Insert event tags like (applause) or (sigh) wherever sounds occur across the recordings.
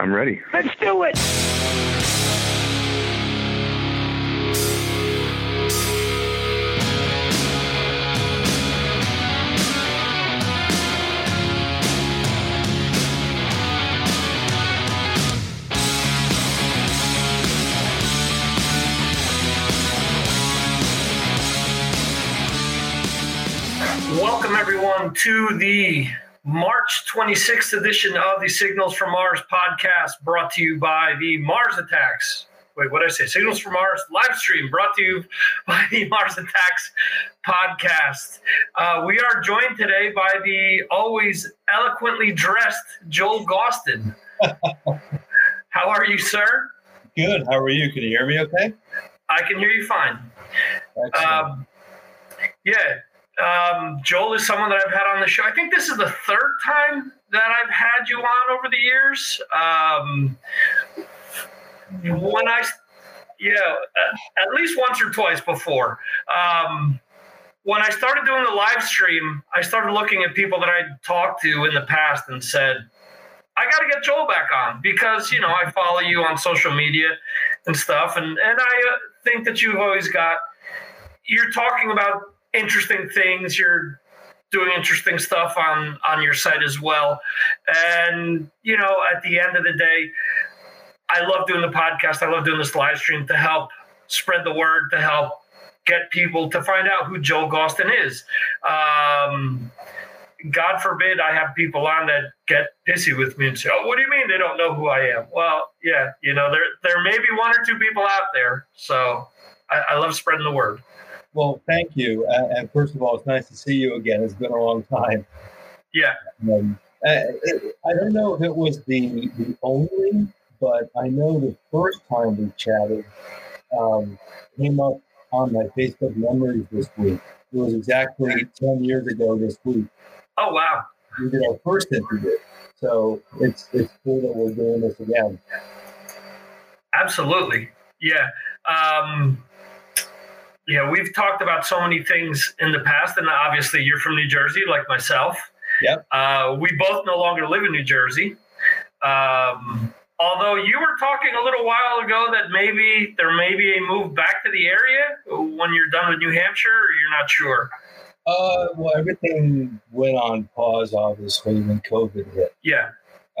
I'm ready. Let's do it. Welcome, everyone, to the March 26th edition of the Signals from Mars podcast, brought to you by the Mars Attacks. Wait, what did I say? Signals from Mars live stream, brought to you by the (laughs) Mars Attacks podcast. Uh, we are joined today by the always eloquently dressed Joel Gausten. (laughs) How are you, sir? Good. How are you? Can you hear me okay? I can hear you fine. Um, yeah, um, Joel is someone that I've had on the show. I think this is the third time that I've had you on over the years. Um, when I, yeah, at least once or twice before. Um, when I started doing the live stream, I started looking at people that I'd talked to in the past and said, I got to get Joel back on because, you know, I follow you on social media and stuff. And, and I uh, think that you've always got, you're talking about interesting things. You're doing interesting stuff on on your site as well. And you know, at the end of the day, I love doing the podcast. I love doing this live stream to help spread the word, to help get people to find out who Joel Gausten is. Um, God forbid I have people on that get pissy with me and say, "Oh, what do you mean they don't know who I am?" Well, yeah, you know, there there may be one or two people out there. So I, I love spreading the word. Well, thank you. Uh, and first of all, it's nice to see you again. It's been a long time. Yeah. Um, uh, I don't know if it was the, the only, but I know the first time we chatted um, came up on my Facebook memories this week. It was exactly 10 years ago this week. Oh wow. We did our first interview. So it's it's cool that we're doing this again. Absolutely. Yeah. Um, yeah, we've talked about so many things in the past, and obviously you're from New Jersey, like myself. Yep. Uh, we both no longer live in New Jersey. Um, although you were talking a little while ago that maybe there may be a move back to the area when you're done with New Hampshire, or you're not sure. Uh, well, everything went on pause, obviously, when COVID hit. Yeah.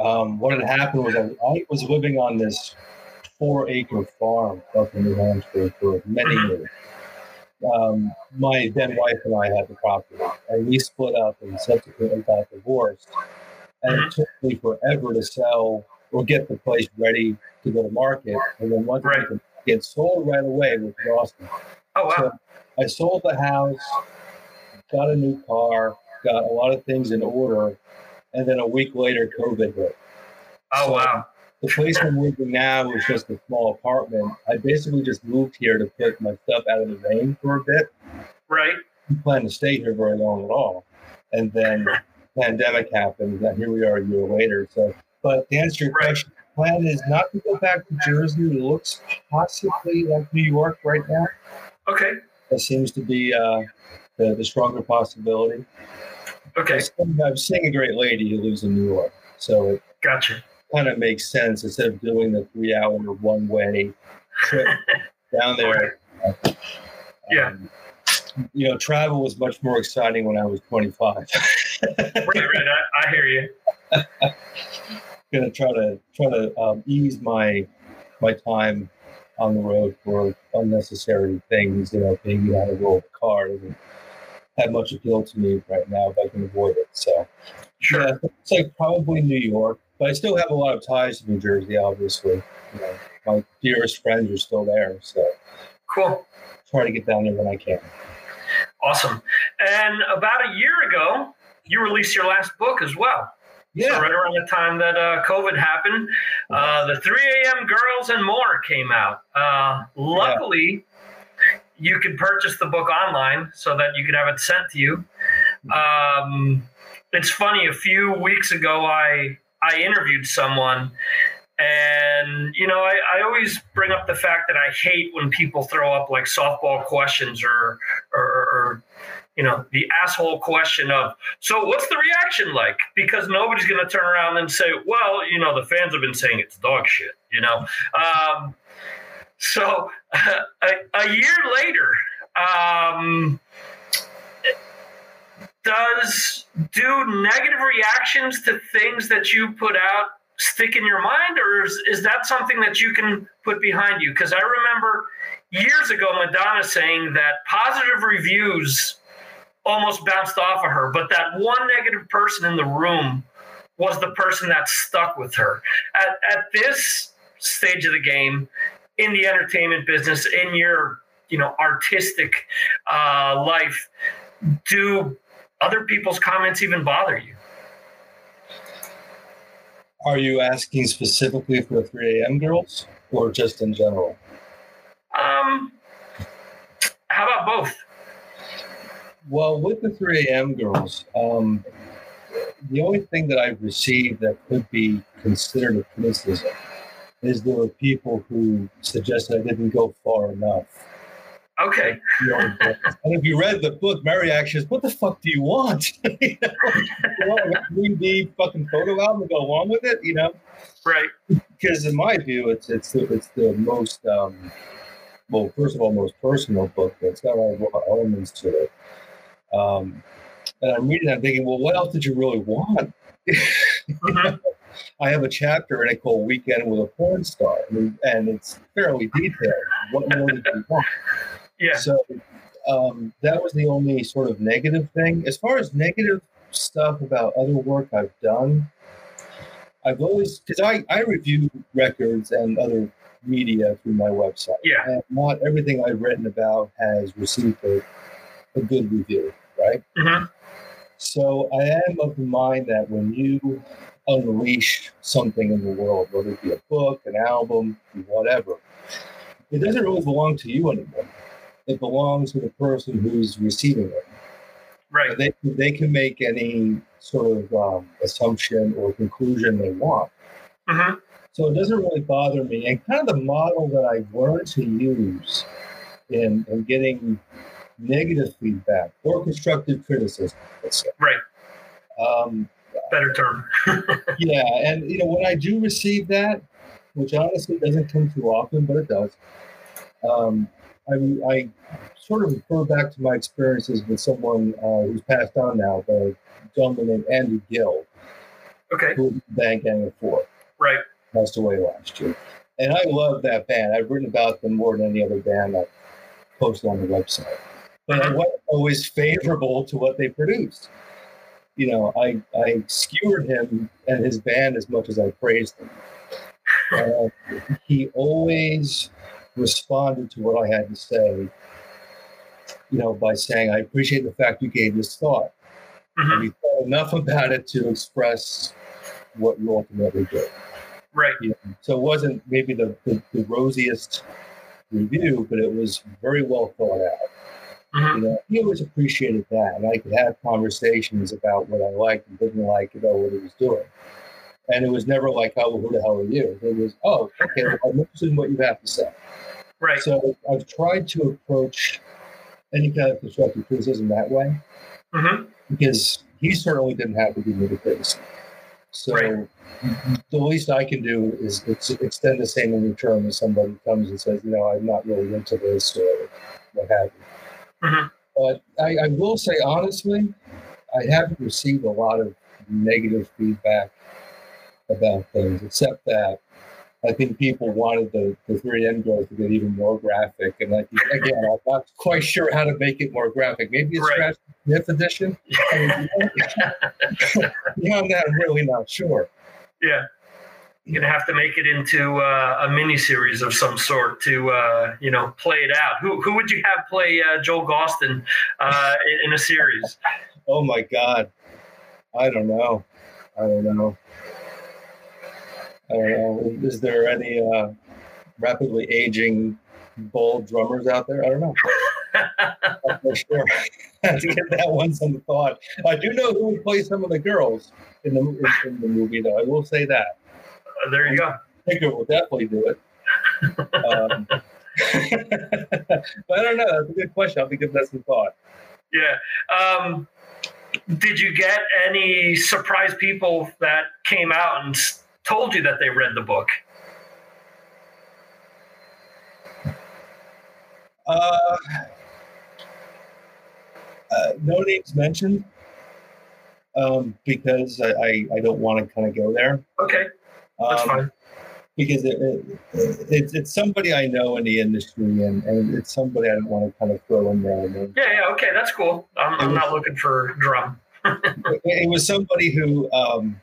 Um, what had happened was I, I was living on this four acre farm up in New Hampshire for many Mhm. years. Um, my then wife and I had the property, and we split up and subsequently got divorced. And it took me forever to sell or get the place ready to go to market. And then once Right. it sold right away, which was awesome. Oh wow. So I sold the house, got a new car, got a lot of things in order, and then a week later, COVID hit. Oh so- wow. The place I'm living now is just a small apartment. I basically just moved here to put my stuff out of the rain for a bit. Right. didn't plan to stay here very long at all. And then pandemic happened, and here we are a year later. So, but to answer your Right. question, plan is not to go back to Jersey. It looks possibly like New York right now. Okay. That seems to be uh, the, the stronger possibility. Okay. I'm seeing a great lady who lives in New York, so it Gotcha. Kind of makes sense instead of doing the three-hour one-way trip (laughs) down there. Yeah. Um, you know, travel was much more exciting when I was 25. (laughs) Right. Right. I, I hear you. (laughs) Gonna try to try to um, ease my my time on the road for unnecessary things. You know, being out of roll car doesn't have much appeal to me right now if I can avoid it. So Sure. yeah, it's like probably New York, but I still have a lot of ties to New Jersey. Obviously, you know, my dearest friends are still there, so Cool. try to get down there when I can. Awesome. And about a year ago, you released your last book as well. So right around the time that uh, COVID happened, uh, the 3 a.m. Girls and More came out. Uh, luckily, you could purchase the book online so that you could have it sent to you. Um, it's funny. A few weeks ago, I I interviewed someone, and you know, I, I always bring up the fact that I hate when people throw up like softball questions or or, or you know, the asshole question of, so what's the reaction like? Because nobody's going to turn around and say, well, you know, the fans have been saying it's dog shit, you know? Um, so (laughs) a, a, year later, um, does do negative reactions to things that you put out stick in your mind, or is, is that something that you can put behind you? Because I remember years ago Madonna saying that positive reviews almost bounced off of her, but that one negative person in the room was the person that stuck with her. At, at this stage of the game, in the entertainment business, in your you know artistic uh, life, do other people's comments even bother you? Are you asking specifically for 3 a.m. girls or just in general? Um, how about both? Well, with the 3 a.m. girls, um, the only thing that I've received that could be considered a criticism is there were people who suggested I didn't go far enough. Okay. and if you read the book, reaction is, "What the fuck do you want? (laughs) you know, want a 3D fucking photo album to go along with it? You know, right? Because in my view, it's it's the, it's the most um, well, first of all, most personal book. It's got a lot of elements to it. Um, and I'm reading, I'm thinking, well, what else did you really want? mm-hmm. (laughs) I have a chapter in it called Weekend with a Porn Star, and, it's fairly detailed. What more did you want? Yeah. So um, that was the only sort of negative thing. As far as negative stuff about other work I've done, I've always because I I review records and other media through my website. Yeah. And not everything I've written about has received a, a good review, right? Mm-hmm. So I am of the mind that when you unleash something in the world, whether it be a book, an album, whatever, it doesn't really belong to you anymore. It belongs to the person who's receiving it. Right. They, they can make any sort of um, assumption or conclusion they want. Mm-hmm. So it doesn't really bother me. And kind of the model that I've learned to use in, in getting negative feedback or constructive criticism, let's say. Right. Um, Better term. (laughs) yeah. And, you know, when I do receive that, which honestly doesn't come too often, but it does, um, I, I sort of refer back to my experiences with someone uh, who's passed on now, the gentleman named Andy Gill. Okay. Who was the band Gang of Four. Right passed away last year. And I love that band. I've written about them more than any other band I've posted on the website. But I wasn't always favorable to what they produced. You know, I, I skewered him and his band as much as I praised them. (laughs) Uh, he always responded to what I had to say, you know, by saying, I appreciate the fact you gave this thought. Mm-hmm. And he thought enough about it to express what you ultimately did. Right. You know, so it wasn't maybe the, the, the, rosiest review, but it was very well thought out. Mm-hmm. You know, he always appreciated that, and I could have conversations about what I liked and didn't like about what he was doing. And it was never like, "Oh, well, who the hell are you?" It was, "Oh, okay, well, I'm interested in what you have to say." Right. So I've tried to approach any kind of constructive criticism that way, mm-hmm. because he certainly didn't have to me the criticism. So right. the least I can do is extend the same in return when somebody comes and says, you know, I'm not really into this or what have you. Mm-hmm. But I, I, will say honestly, I haven't received a lot of negative feedback about things, except that I think people wanted the, the 3 a.m. girls to get even more graphic. And like again, I'm not quite sure how to make it more graphic. Maybe it's right. Smith edition. I mean, beyond that, I'm really not sure. Yeah. You're gonna have to make it into uh, a mini series of some sort to uh, you know play it out. Who who would you have play uh, Joel Gausten uh, in a series? oh my God, I don't know. I don't know. I don't know. Is there any uh, rapidly aging bold drummers out there? I don't know. (laughs) for sure. (laughs) I to get that one some thought. I do know who would play some of the girls in the in, in the movie, though. I will say that. Uh, there you go. Tigger will definitely do it. (laughs) Um, but I don't know. That's a good question. I'll be giving that some thought. Yeah. Um, did you get any surprise people that came out and told you that they read the book? Uh, uh, no names mentioned um, because I, I, I don't want to kind of go there. Okay, that's Um, fine. because it, it, it's it's somebody I know in the industry, and, and it's somebody I don't want to kind of throw in there. And Yeah, yeah, okay, that's cool. I'm, I'm not looking for drum. (laughs) it, it was somebody who um,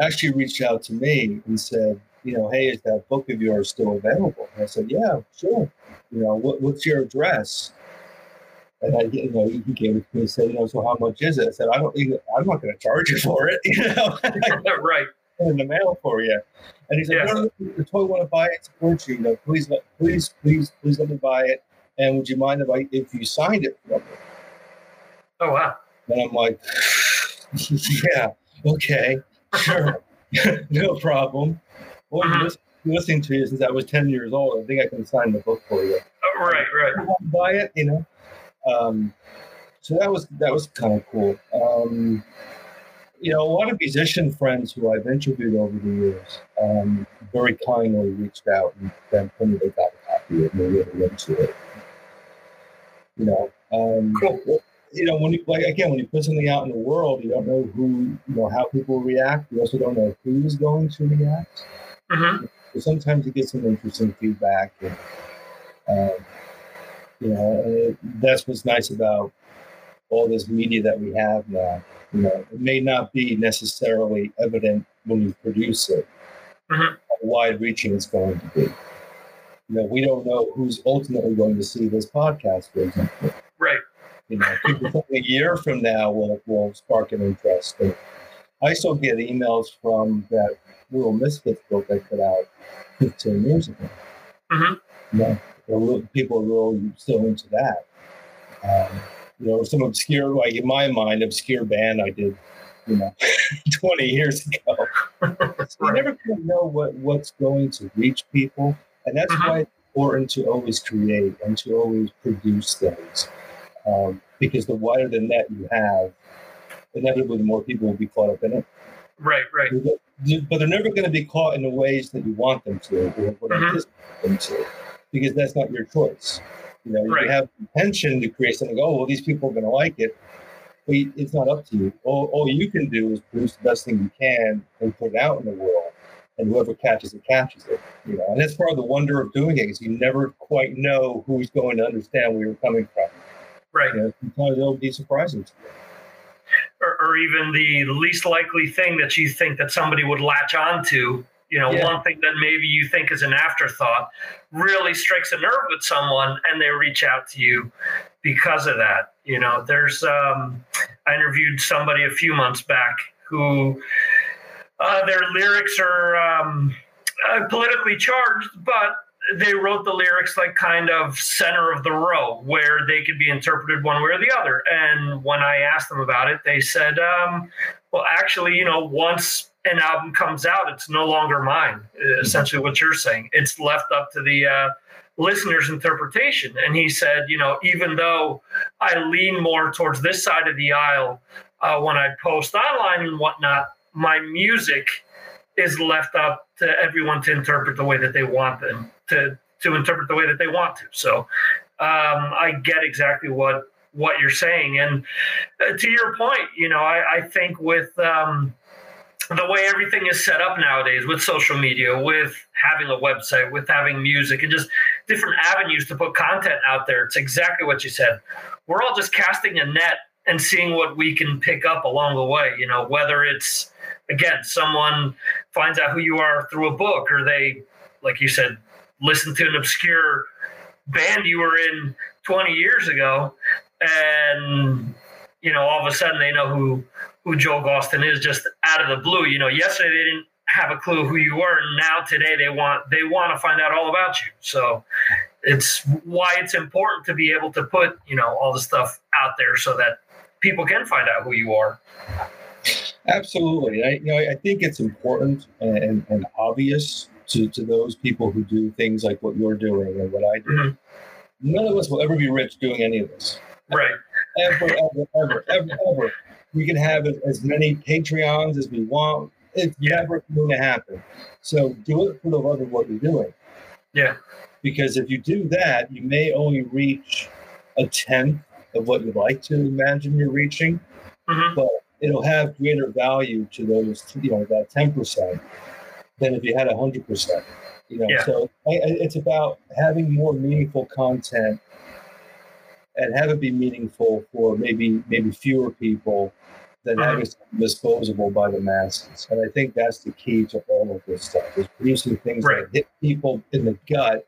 actually reached out to me and said, you know, hey, is that book of yours still available? And I said, yeah, sure. You know, what, what's your address? And I, you know, he gave it to me and said, you know, so how much is it? I said, I don't, I'm not going to charge you for it. (laughs) You know, (laughs) right. in the mail for you. And he said, Yeah. no, I totally want to buy it, support you. You know, please, let, please, please, please let me buy it. And would you mind if I, if you signed it for me? Oh, wow. And I'm like, (laughs) yeah, okay, sure, (laughs) no problem. Well, Mhm. I've been listening to you since I was 10 years old. I think I can sign the book for you. Oh, right, right. You want to buy it, you know. Um, so that was that was kind of cool. Um, you know, a lot of musician friends who I've interviewed over the years um, very kindly reached out and then told me they got a copy and they really into it. You know, um, Cool. You know, when you like again, when you put something out in the world, you don't know who, you know, how people react. You also don't know who's going to react. hmm But sometimes you get some interesting feedback, and um, you know, it, that's what's nice about all this media that we have now. You know, it may not be necessarily evident when you produce it Mhm. how wide-reaching it's going to be. You know, we don't know who's ultimately going to see this podcast, for example. Right. You know, people a year from now will will spark an interest. And I still get emails from that little Misfits book I put out 15 years ago. Mhm. You know, people are really still into that. Um, you know, some obscure, like in my mind, obscure band I did, you know, (laughs) 20 years ago. (laughs) So you never quite know what, what's going to reach people. And that's Mhm. why it's important to always create and to always produce things. Um, because the wider the net you have, inevitably the more people will be caught up in it. Right, right. But they're never going to be caught in the ways that you want them to or what Mhm. anticipate them to, because that's not your choice. You know, Right. you have intention to create something. Oh, well, these people are going to like it, but it's not up to you. All, all you can do is produce the best thing you can and put it out in the world, and whoever catches it catches it. You know, and that's part of the wonder of doing it is you never quite know who's going to understand where you're coming from. Right. You know, sometimes it'll be surprising to you. Or, or even the least likely thing that you think that somebody would latch onto. You know, Yeah. one thing that maybe you think is an afterthought really strikes a nerve with someone and they reach out to you because of that. You know, there's, um, I interviewed somebody a few months back who uh, their lyrics are um, uh, politically charged, but they wrote the lyrics like kind of center of the row where they could be interpreted one way or the other. And when I asked them about it, they said, um, well, actually, you know, once an album comes out, it's no longer mine, essentially what you're saying. It's left up to the uh, listener's interpretation. And he said, you know, even though I lean more towards this side of the aisle uh, when I post online and whatnot, my music is left up to everyone to interpret the way that they want them to to interpret the way that they want to. So um, I get exactly what what you're saying, and uh, to your point, you know, I, I think with um, the way everything is set up nowadays, with social media, with having a website, with having music, and just different avenues to put content out there, it's exactly what you said. We're all just casting a net and seeing what we can pick up along the way. You know, whether it's again someone finds out who you are through a book, or they, like you said, listen to an obscure band you were in 20 years ago, and you know all of a sudden they know who who Joel Gausten is just out of the blue. You know, yesterday they didn't have a clue who you were, and now today they want they want to find out all about you. So it's why it's important to be able to put you know all the stuff out there so that people can find out who you are. Absolutely. I, you know, I think it's important and, and obvious to, to those people who do things like what you're doing and what I do. Mhm. None of us will ever be rich doing any of this. Right. ever, ever, ever, ever, ever. We can have as many Patreons as we want. It's yeah. never going to happen. So do it for the love of what you're doing. Yeah. Because if you do that, you may only reach a tenth of what you'd like to imagine you're reaching, mm-hmm. but it'll have greater value to those, you know, that 10% than if you had 100%. You know, yeah. so I, it's about having more meaningful content and have it be meaningful for maybe maybe fewer people than uh-huh. having something disposable by the masses. And I think that's the key to all of this stuff is producing things right. that hit people in the gut,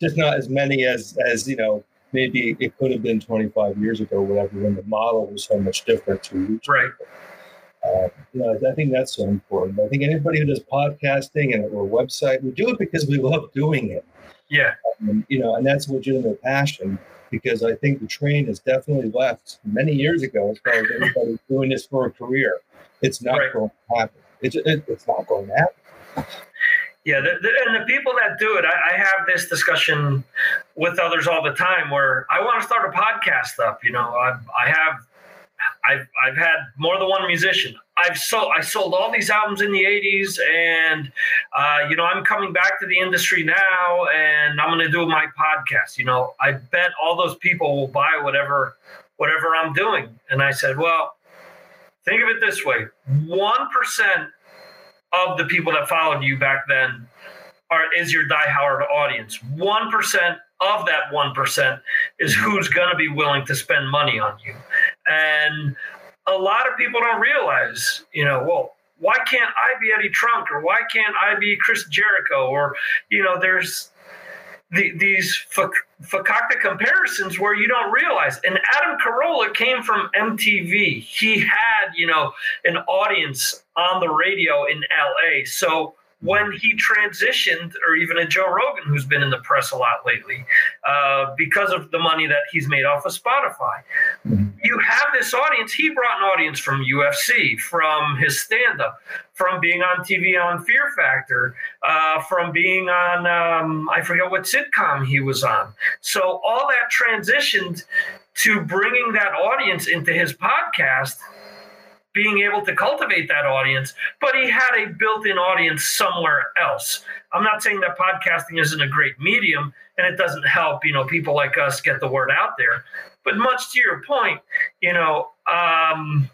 just not as many as as you know maybe it could have been 25 years ago, whatever, when the model was so much different to reach right. people. Uh, you know, I think that's so important. I think anybody who does podcasting and or website, we do it because we love doing it. Yeah. Um, you know, and that's legitimate passion because I think the train has definitely left many years ago as far as anybody doing this for a career. It's not right. going to happen. It's, it, it's not going to happen. Yeah, the, the, and the people that do it, I, I, have this discussion with others all the time where I want to start a podcast up. You know, I, I have I've I've had more than one musician. I've sold I sold all these albums in the '80s, and uh, you know I'm coming back to the industry now, and I'm going to do my podcast. You know, I bet all those people will buy whatever whatever I'm doing. And I said, well, think of it this way: one percent of the people that followed you back then are is your Die Hard audience. One percent of that one percent is who's going to be willing to spend money on you. And a lot of people don't realize, you know, well, why can't I be Eddie Trunk or why can't I be Chris Jericho or, you know, there's the, these fakakta comparisons where you don't realize. And Adam Carolla came from MTV. He had, you know, an audience on the radio in LA. So when he transitioned, or even a Joe Rogan, who's been in the press a lot lately, uh, because of the money that he's made off of Spotify. You have this audience. He brought an audience from UFC, from his stand up, from being on TV on Fear Factor, uh, from being on, um, I forget what sitcom he was on. So all that transitioned to bringing that audience into his podcast being able to cultivate that audience, but he had a built in audience somewhere else. I'm not saying that podcasting isn't a great medium and it doesn't help, you know, people like us get the word out there. But much to your point, you know, um,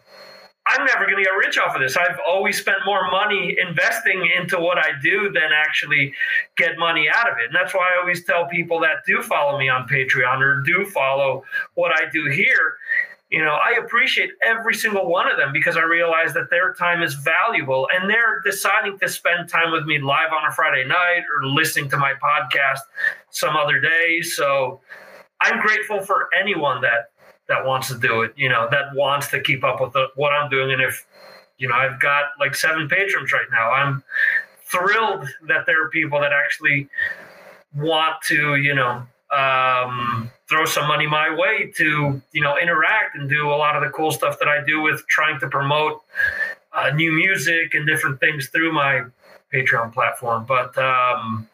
I'm never going to get rich off of this. I've always spent more money investing into what I do than actually get money out of it. And that's why I always tell people that do follow me on Patreon or do follow what I do here you know, I appreciate every single one of them because I realize that their time is valuable and they're deciding to spend time with me live on a Friday night or listening to my podcast some other day. So I'm grateful for anyone that that wants to do it, you know, that wants to keep up with the, what I'm doing. And if, you know, I've got like seven patrons right now, I'm thrilled that there are people that actually want to, you know, um, throw some money my way to you know interact and do a lot of the cool stuff that I do with trying to promote uh, new music and different things through my Patreon platform. But um,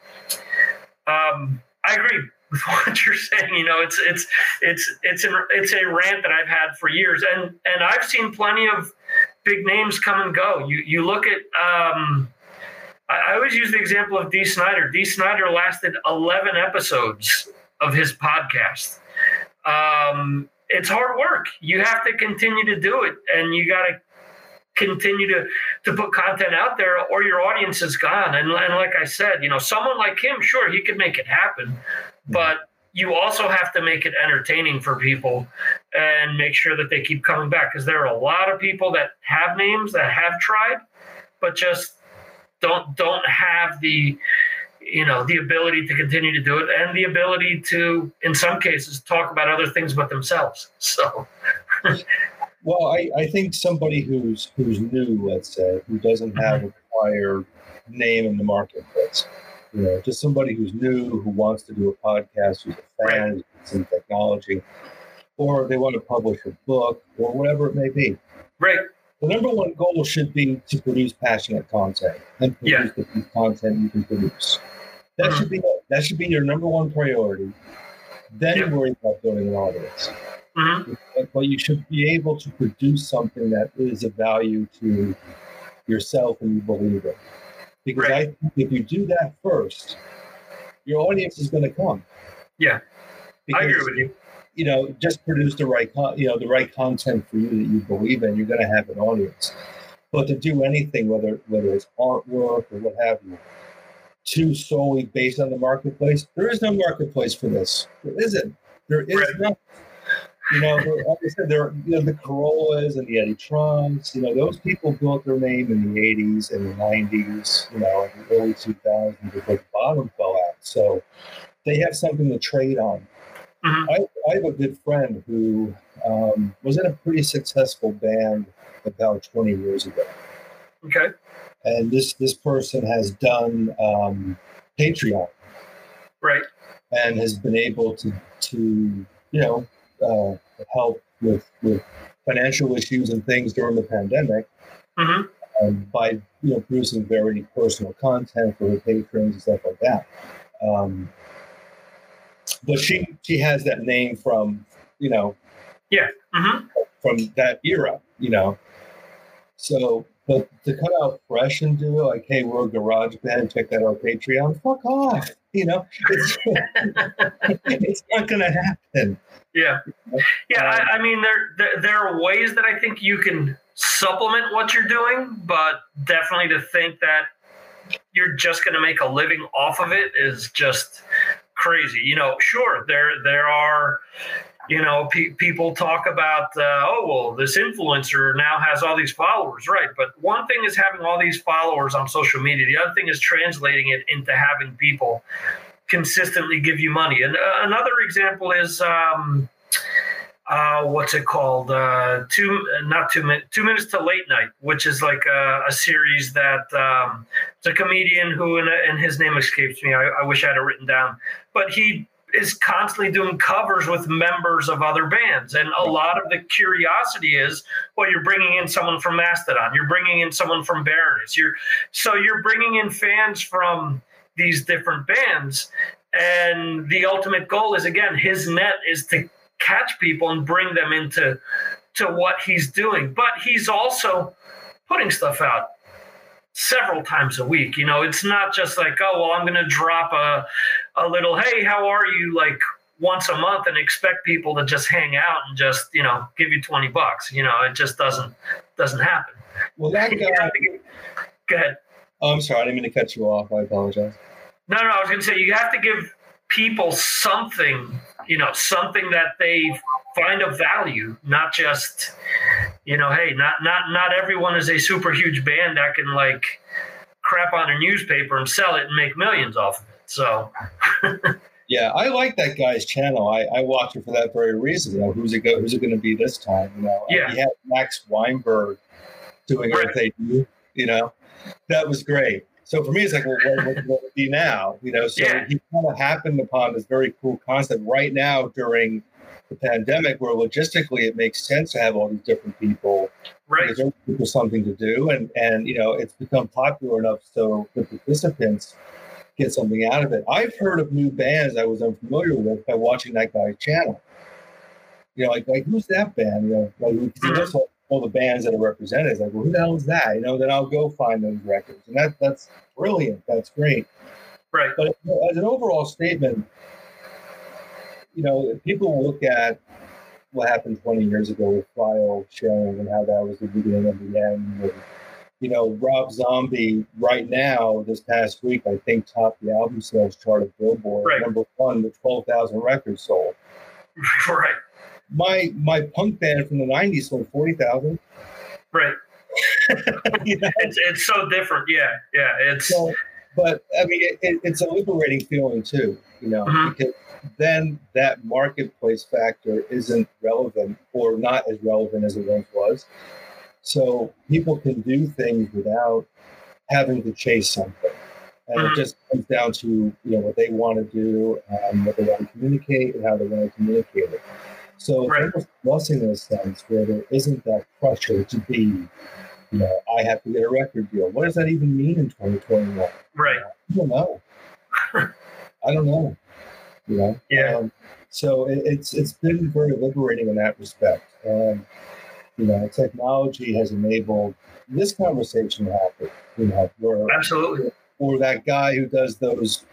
um, I agree with (laughs) what you're saying. You know, it's it's it's it's a, it's a rant that I've had for years, and and I've seen plenty of big names come and go. You you look at. Um, I always use the example of Dee Snider. Dee Snider lasted 11 episodes of his podcast. Um, it's hard work. You have to continue to do it, and you got to continue to to put content out there, or your audience is gone. And, and like I said, you know, someone like him, sure, he could make it happen, but you also have to make it entertaining for people and make sure that they keep coming back because there are a lot of people that have names that have tried, but just don't don't have the you know the ability to continue to do it and the ability to in some cases talk about other things but themselves. (laughs) So well I, I think somebody who's who's new let's say who doesn't have a prior name in the marketplace you know just somebody who's new who wants to do a podcast who's a fan right. who's in technology or they want to publish a book or whatever it may be right the number one goal should be to produce passionate content and produce yeah. the content you can produce that should be that should be your number one priority. Then you worry about building an audience. Mm-hmm. But, but you should be able to produce something that is of value to yourself and you believe it. Because Right. I think if you do that first, your audience is going to come. Yeah. I agree with you. you know, just produce the right, con- you know, the right content for you that you believe in. You're going to have an audience. But to do anything, whether whether it's artwork or what have you, too solely based on the marketplace, there is no marketplace for this. There isn't. There is Right. not. You know, like I said, there are you know, the Carollas and the Eddie Trunks. You know, those people built their name in the '80s and the '90s. You know, in the early 2000s before the bottom fell out. So they have something to trade on. Mhm. I, I have a good friend who um, was in a pretty successful band about 20 years ago, Okay. and this this person has done um, Patreon Right. and has been able to to you know uh, help with with financial issues and things during the pandemic hmm um, by you know producing very personal content for her patrons and stuff like that. Um, but she she has that name from you know hmm from that era, you know. So, but to cut out fresh and do it, like, hey, we're a garage band, check out our Patreon, fuck off. You know, it's, (laughs) it's not going to happen. Yeah. Yeah. I, um, I mean, there, there there are ways that I think you can supplement what you're doing, but definitely to think that you're just going to make a living off of it is just crazy. You know, sure there there are. You know, pe- people talk about, uh, oh, well, this influencer now has all these followers, right? But one thing is having all these followers on social media. The other thing is translating it into having people consistently give you money. And uh, another example is um, uh, what's it called? Uh, two, not two minutes, two minutes to late night, which is like a, a series that um, it's a comedian who, and, and his name escapes me. I, I wish I had it written down, but he is constantly doing covers with members of other bands. And a lot of the curiosity is, well, you're bringing in someone from Mastodon, you're bringing in someone from Baroness, you're so you're bringing in fans from these different bands. And the ultimate goal is again, his net is to catch people and bring them into to what he's doing. But he's also putting stuff out several times a week. You know, it's not just like, oh well, I'm gonna drop a a little, hey, how are you? Like once a month and expect people to just hang out and just, you know, give you 20 bucks. You know, it just doesn't doesn't happen. Well, that (laughs) guy, to give- Go ahead. oh, I'm sorry, I didn't mean to cut you off. I apologize. No, no, I was going to say you have to give people something, you know, something that they find a value, not just, you know, hey, not not not everyone is a super huge band that can like crap on a newspaper and sell it and make millions off of it. So, (laughs) Yeah, I like that guy's channel. I, I watch it for that very reason. You know, who's it go? Who's it going to be this time? You know, Yeah. he had Max Weinberg doing Right. everything. You know, that was great. So for me, it's like, well, what, what's it going to be now? You know, so Yeah. he kind of happened upon this very cool concept right now during the pandemic, where logistically it makes sense to have all these different people right. they're for something to do, and and you know, it's become popular enough so the participants get something out of it. I've heard of new bands I was unfamiliar with by watching that guy's channel. You know, like like who's that band? You know, like because he knows all, all the bands that are represented. It's like, well, who the hell is that? You know, then I'll go find those records, and that that's brilliant. That's great. Right. But as an overall statement, you know, people look at what happened 20 years ago with file sharing and how that was the beginning of the end. And, you know, Rob Zombie right now, this past week, I think topped the album sales chart of Billboard, Right. number one with 12,000 records sold. (laughs) right. My my punk band from the 90s sold 40,000. Right. (laughs) you know? It's it's so different. Yeah. Yeah. It's So, but I mean, it, it, it's a liberating feeling too, you know, Mhm. because then that marketplace factor isn't relevant or not as relevant as it once was. So people can do things without having to chase something. And it just comes down to you know what they want to do, um, what they want to communicate, and how they want to communicate it. So Right. almost blessing in a sense where there isn't that pressure to be, you know, I have to get a record deal. What does that even mean in 2021? right. I don't know. (laughs) I don't know. You know. Yeah. Um, so it, it's it's been very liberating in that respect, and you know, technology has enabled this conversation to happen. You know, where Absolutely. or that guy who does those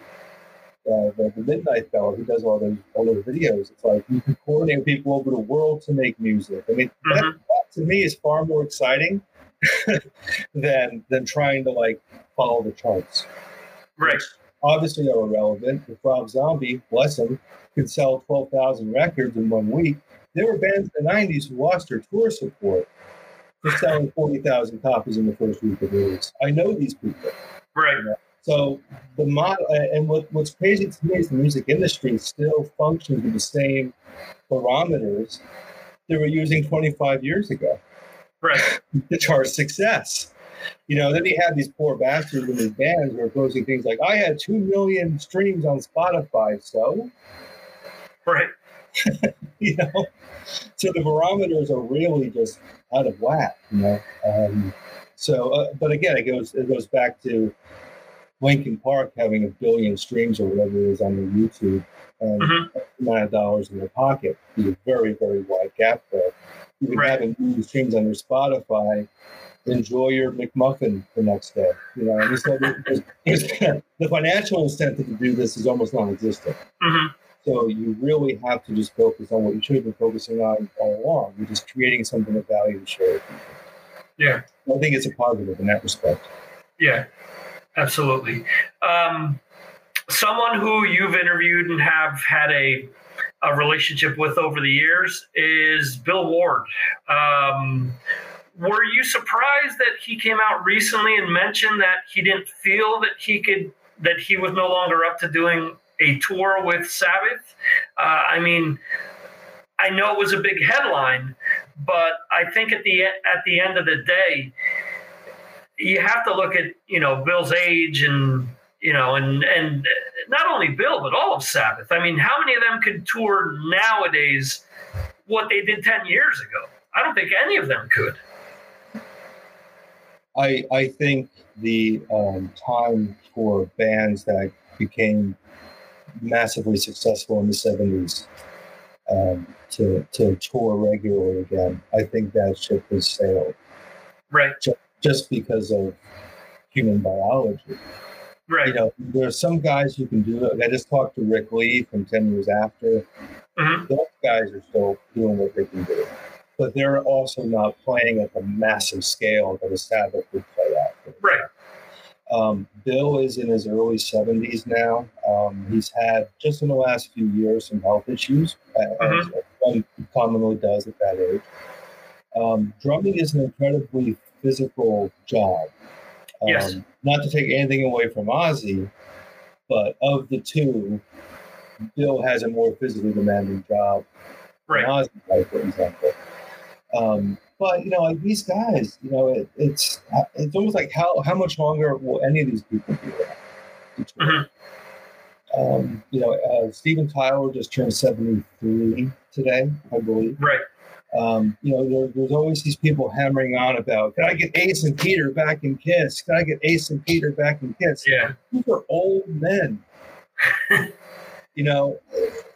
uh, the, the midnight fellow who does all those all those videos. It's like you can coordinate people over the world to make music. I mean, that, Mhm. that to me is far more exciting (laughs) than than trying to like follow the charts. Right. Obviously, they're irrelevant. If Rob Zombie, bless him, could sell twelve thousand records in one week, there were bands in the '90s who lost their tour support for selling forty thousand copies in the first week of release. I know these people. Right. So the model, and what, what's crazy to me is the music industry still functions with the same parameters they were using 25 years ago Right. (laughs) to chart success. You know, then you have these poor bastards in these bands who are posting things like, "I had two million streams on Spotify," so Right. (laughs) you know, so the barometers are really just out of whack. You know, um, so uh, but again, it goes it goes back to Linkin Park having a billion streams or whatever it is on their YouTube and Mhm. amount of dollars in their pocket. There's a very very wide gap there. Even Right. having million streams on their Spotify. Enjoy your McMuffin the next day. You know, and so there's, there's, the financial incentive to do this is almost non-existent. hmm So you really have to just focus on what you should have been focusing on all along, which is creating something of value to share. with people. Yeah. I think it's a positive in that respect. Yeah. Absolutely. Um, someone who you've interviewed and have had a a relationship with over the years is Bill Ward. Um, were you surprised that he came out recently and mentioned that he didn't feel that he could that he was no longer up to doing a tour with Sabbath? Uh, I mean, I know it was a big headline, but I think at the at the end of the day, you have to look at you know Bill's age and you know and and not only Bill but all of Sabbath. I mean, how many of them could tour nowadays what they did ten years ago? I don't think any of them could. I I think the um, time for bands that became massively successful in the seventies um, to to tour regularly again. I think that ship has sailed Right, just because of human biology. Right, You know, there are some guys who can do it. I just talked to Ric Lee from Ten Years After. Mhm. Those guys are still doing what they can do, but they're also not playing at the massive scale that a Sabbath would play at. right, Um, Bill is in his early 70s now. Um, he's had just in the last few years some health issues, uh, as one commonly does at that age. Um, drumming is an incredibly physical job. Um, Yes. Not to take anything away from Ozzy, but of the two, Bill has a more physically demanding job right. Ozzy, like, for example. Um, but you know, like these guys, you know, it, it's it's almost like how how much longer will any of these people be around? Mhm. Um, you know, uh, Steven Tyler just turned seventy three today, I believe. Right. Um, you know, there, there's always these people hammering on about, can I get Ace and Peter back in Kiss? Can I get Ace and Peter back in Kiss? Yeah. These are old men, (laughs) you know,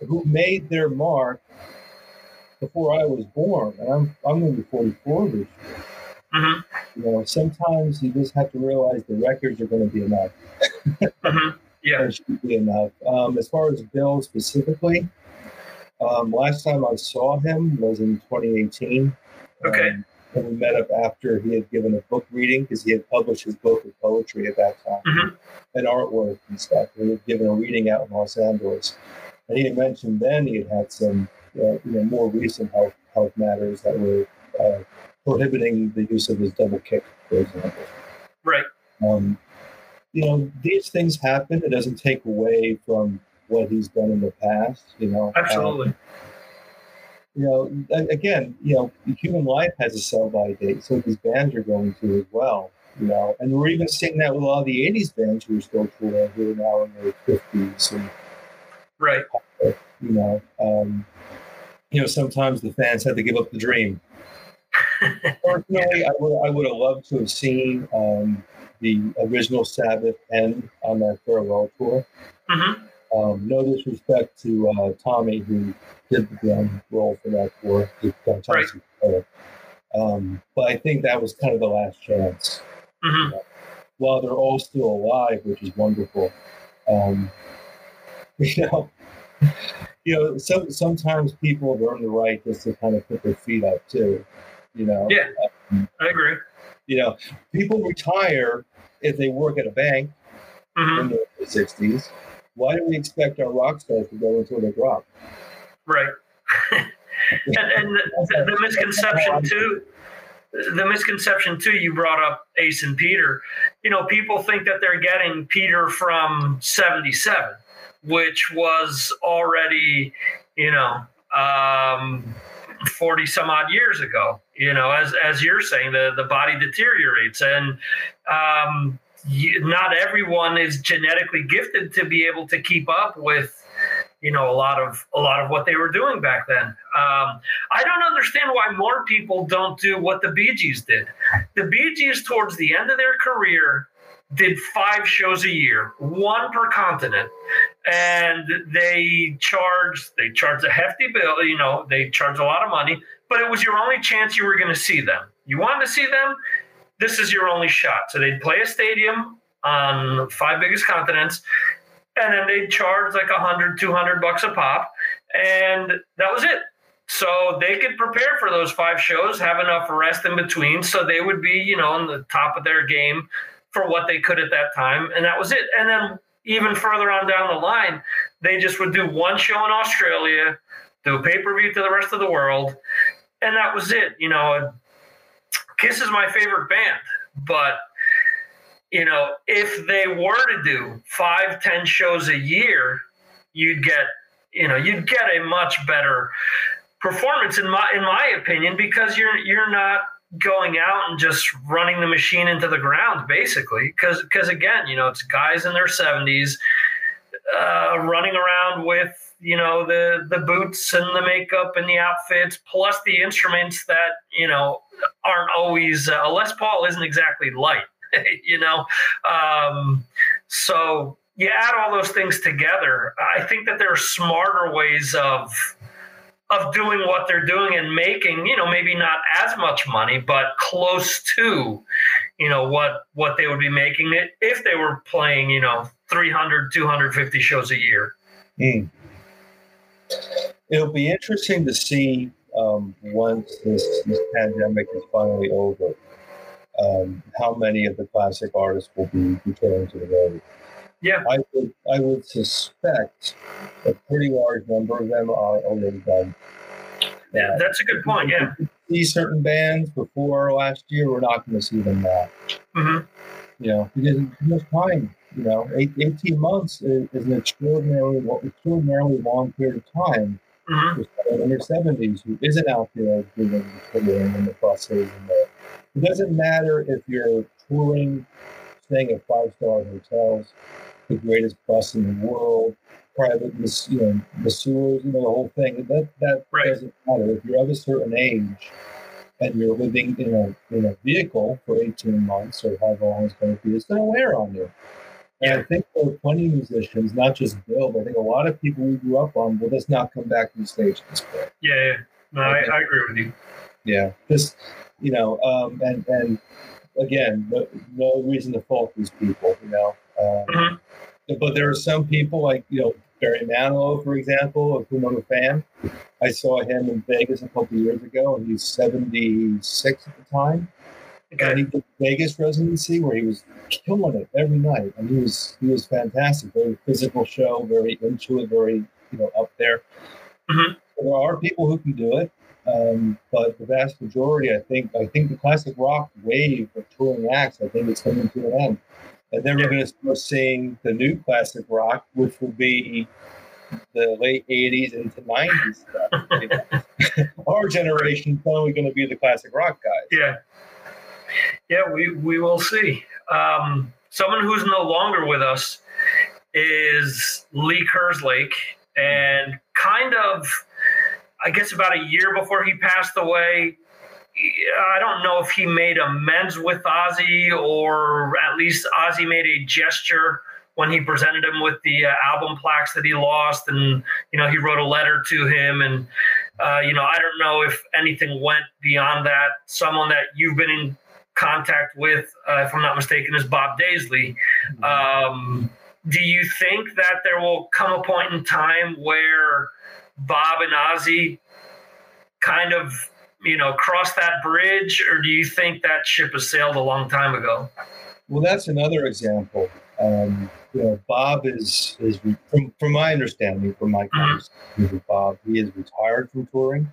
who made their mark before I was born. And I'm, I'm going to be 44 this year. hmm You know, sometimes you just have to realize the records are going to be enough. hmm Yeah. (laughs) Should be enough. Um, as far as Bill specifically, um, last time I saw him was in 2018. Okay. Um, and we met up after he had given a book reading because he had published his book of poetry at that time Mhm. and artwork and stuff. And he had given a reading out in Los Angeles. And he had mentioned then he had had some uh, you know, more recent health, health matters that were uh, prohibiting the use of his double kick, for example. Right. Um, you know, these things happen. It doesn't take away from what he's done in the past. You know, Um, Absolutely. you know, again, you know, human life has a sell by date, so these bands are going to as well. You know, and we're even seeing that with a lot of the '80s bands who are still touring, who are now in their 50s, and Right. you know, um, you know, sometimes the fans had to give up the dream. (laughs) Personally, I would I would have loved to have seen um, the original Sabbath end on that farewell tour. hmm Um, no disrespect to uh, Tommy, who did the drum roll for that tour. Fantastic right. Um, but I think that was kind of the last chance. Mm-hmm. while they're all still alive, which is wonderful. Um, (laughs) you know, you know, so, sometimes people have earned the right just to kind of put their feet up too. You know. Yeah, um, I agree. You know, people retire if they work at a bank mm-hmm. in the '60s. Why do we expect our rock stars to go until they drop? Right. (laughs) and, and the, the, the misconception too the misconception too you brought up ace and peter you know people think that they're getting peter from 77 which was already you know um, 40 some odd years ago you know as as you're saying the the body deteriorates and um, not everyone is genetically gifted to be able to keep up with you know a lot of a lot of what they were doing back then. Um, I don't understand why more people don't do what the Bee Gees did. The Bee Gees, towards the end of their career, did five shows a year, one per continent, and they charged they charged a hefty bill. You know, they charged a lot of money, but it was your only chance you were going to see them. You wanted to see them. This is your only shot. So they'd play a stadium on five biggest continents and then they'd charge like 100 200 bucks a pop and that was it. So they could prepare for those five shows have enough rest in between so they would be you know on the top of their game for what they could at that time and that was it. And then even further on down the line they just would do one show in australia do a pay-per-view to the rest of the world and that was it. You know kiss is my favorite band but you know, if they were to do five, ten shows a year, you'd get, you know, you'd get a much better performance in my in my opinion because you're you're not going out and just running the machine into the ground basically. Because because again you know it's guys in their 70s uh, running around with you know the the boots and the makeup and the outfits plus the instruments that you know aren't always uh, Les Paul isn't exactly light (laughs) you know? Um, so you add all those things together. I think that there are smarter ways of of doing what they're doing and making, you know, maybe not as much money, but close to, you know, what what they would be making it if they were playing, you know, 300, 250 shows a year. Mm. It'll be interesting to see um, once this, this pandemic is finally over um, how many of the classic artists will be returning to the road. Yeah, I would I would suspect a pretty large number of them are already done. Yeah, that's a good point. Yeah, see certain bands before last year, we're not going to see them now. Mm-hmm. You know, because there's time. You know, eight, 18 months is, is, an extraordinarily extraordinarily long period of time. Mm-hmm. in their 70s who isn't out there doing the touring and the buses and the it doesn't matter if you're touring, staying at five star hotels, the greatest bus in the world, private, you know, masseurs, you know, the whole thing. That that right. doesn't matter. If you're of a certain age and you're living in a in a vehicle for 18 months or however long it's going to be, it's going to wear on you. And I think there are plenty musicians, not just Bill, but I think a lot of people we grew up on will just not come back to the stage this way. Yeah, yeah. No, I, I agree with you. Yeah, just you know, um, and and again, no, no, reason to fault these people, you know. Um, mm-hmm. But there are some people like you know Barry Manilow, for example, of whom I'm a fan. I saw him in Vegas a couple years ago, and he's 76 at the time. Okay. And he did Vegas residency where he was killing it every night, and he was he was fantastic. Very physical show, very into it, very you know up there. Mm-hmm. So there are people who can do it. Um, but the vast majority, I think, I think the classic rock wave of touring acts, I think it's coming to an end. And then we're going to start seeing the new classic rock, which will be the late 80s into 90s stuff. (laughs) Our generation is probably going to be the classic rock guys. Yeah. Yeah, we, we will see. Um, someone who's no longer with us is Lee Kerslake, and kind of I guess about a year before he passed away. I don't know if he made amends with Ozzy or at least Ozzy made a gesture when he presented him with the uh, album plaques that he lost, and you know he wrote a letter to him, and uh, you know I don't know if anything went beyond that. Someone that you've been in contact with, uh, if I'm not mistaken, is Bob Daisley. Um, do you think that there will come a point in time where Bob and Ozzy kind of you know cross that bridge, or do you think that ship has sailed a long time ago? Well, that's another example. Um, you know, Bob is is from from my understanding, from my mm-hmm. conversation mm-hmm. with Bob, he is retired from touring.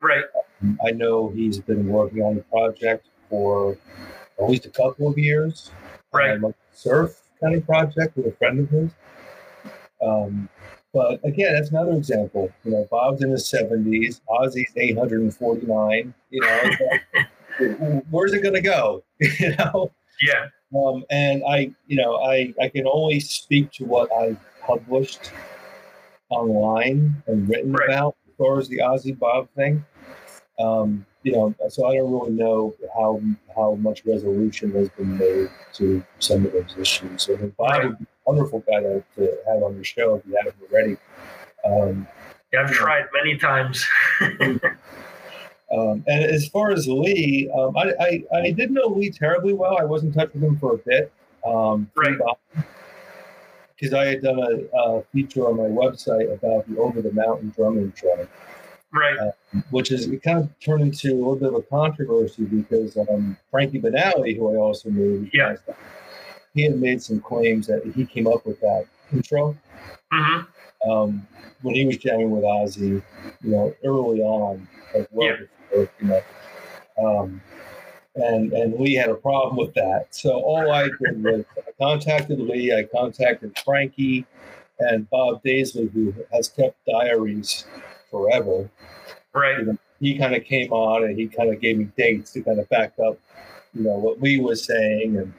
Right. Um, I know he's been working on the project for at least a couple of years. Right. Like surf kind of project with a friend of his. Um, but again, that's another example. You know, Bob's in his seventies, Ozzy's eight hundred and forty nine. You know, (laughs) where's it going to go? (laughs) you know. Yeah. Um, and I, you know, I I can only speak to what I've published online and written right. about as far as the Ozzy Bob thing. Um, you know, so I don't really know how how much resolution has been made to some of those issues. So Bob would be a wonderful guy to, to have on the show if you haven't already. Um, yeah, I've tried many times. (laughs) um, and as far as Lee, um, I, I, I didn't know Lee terribly well. I was in touch with him for a bit. Um, right. Because I had done a, a, feature on my website about the Over the Mountain drumming show right? Uh, which is it kind of turned into a little bit of a controversy because um, Frankie Banali, who I also knew, yeah. he had made some claims that he came up with that intro mm-hmm. um, when he was jamming with Ozzy, you know, early on, like well yeah. before, you know. Um, and and Lee had a problem with that. So all I did was I contacted Lee, I contacted Frankie, and Bob Daisley, who has kept diaries forever. Right. You know, he kind of came on and he kind of gave me dates to kind of back up, you know, what Lee was saying. And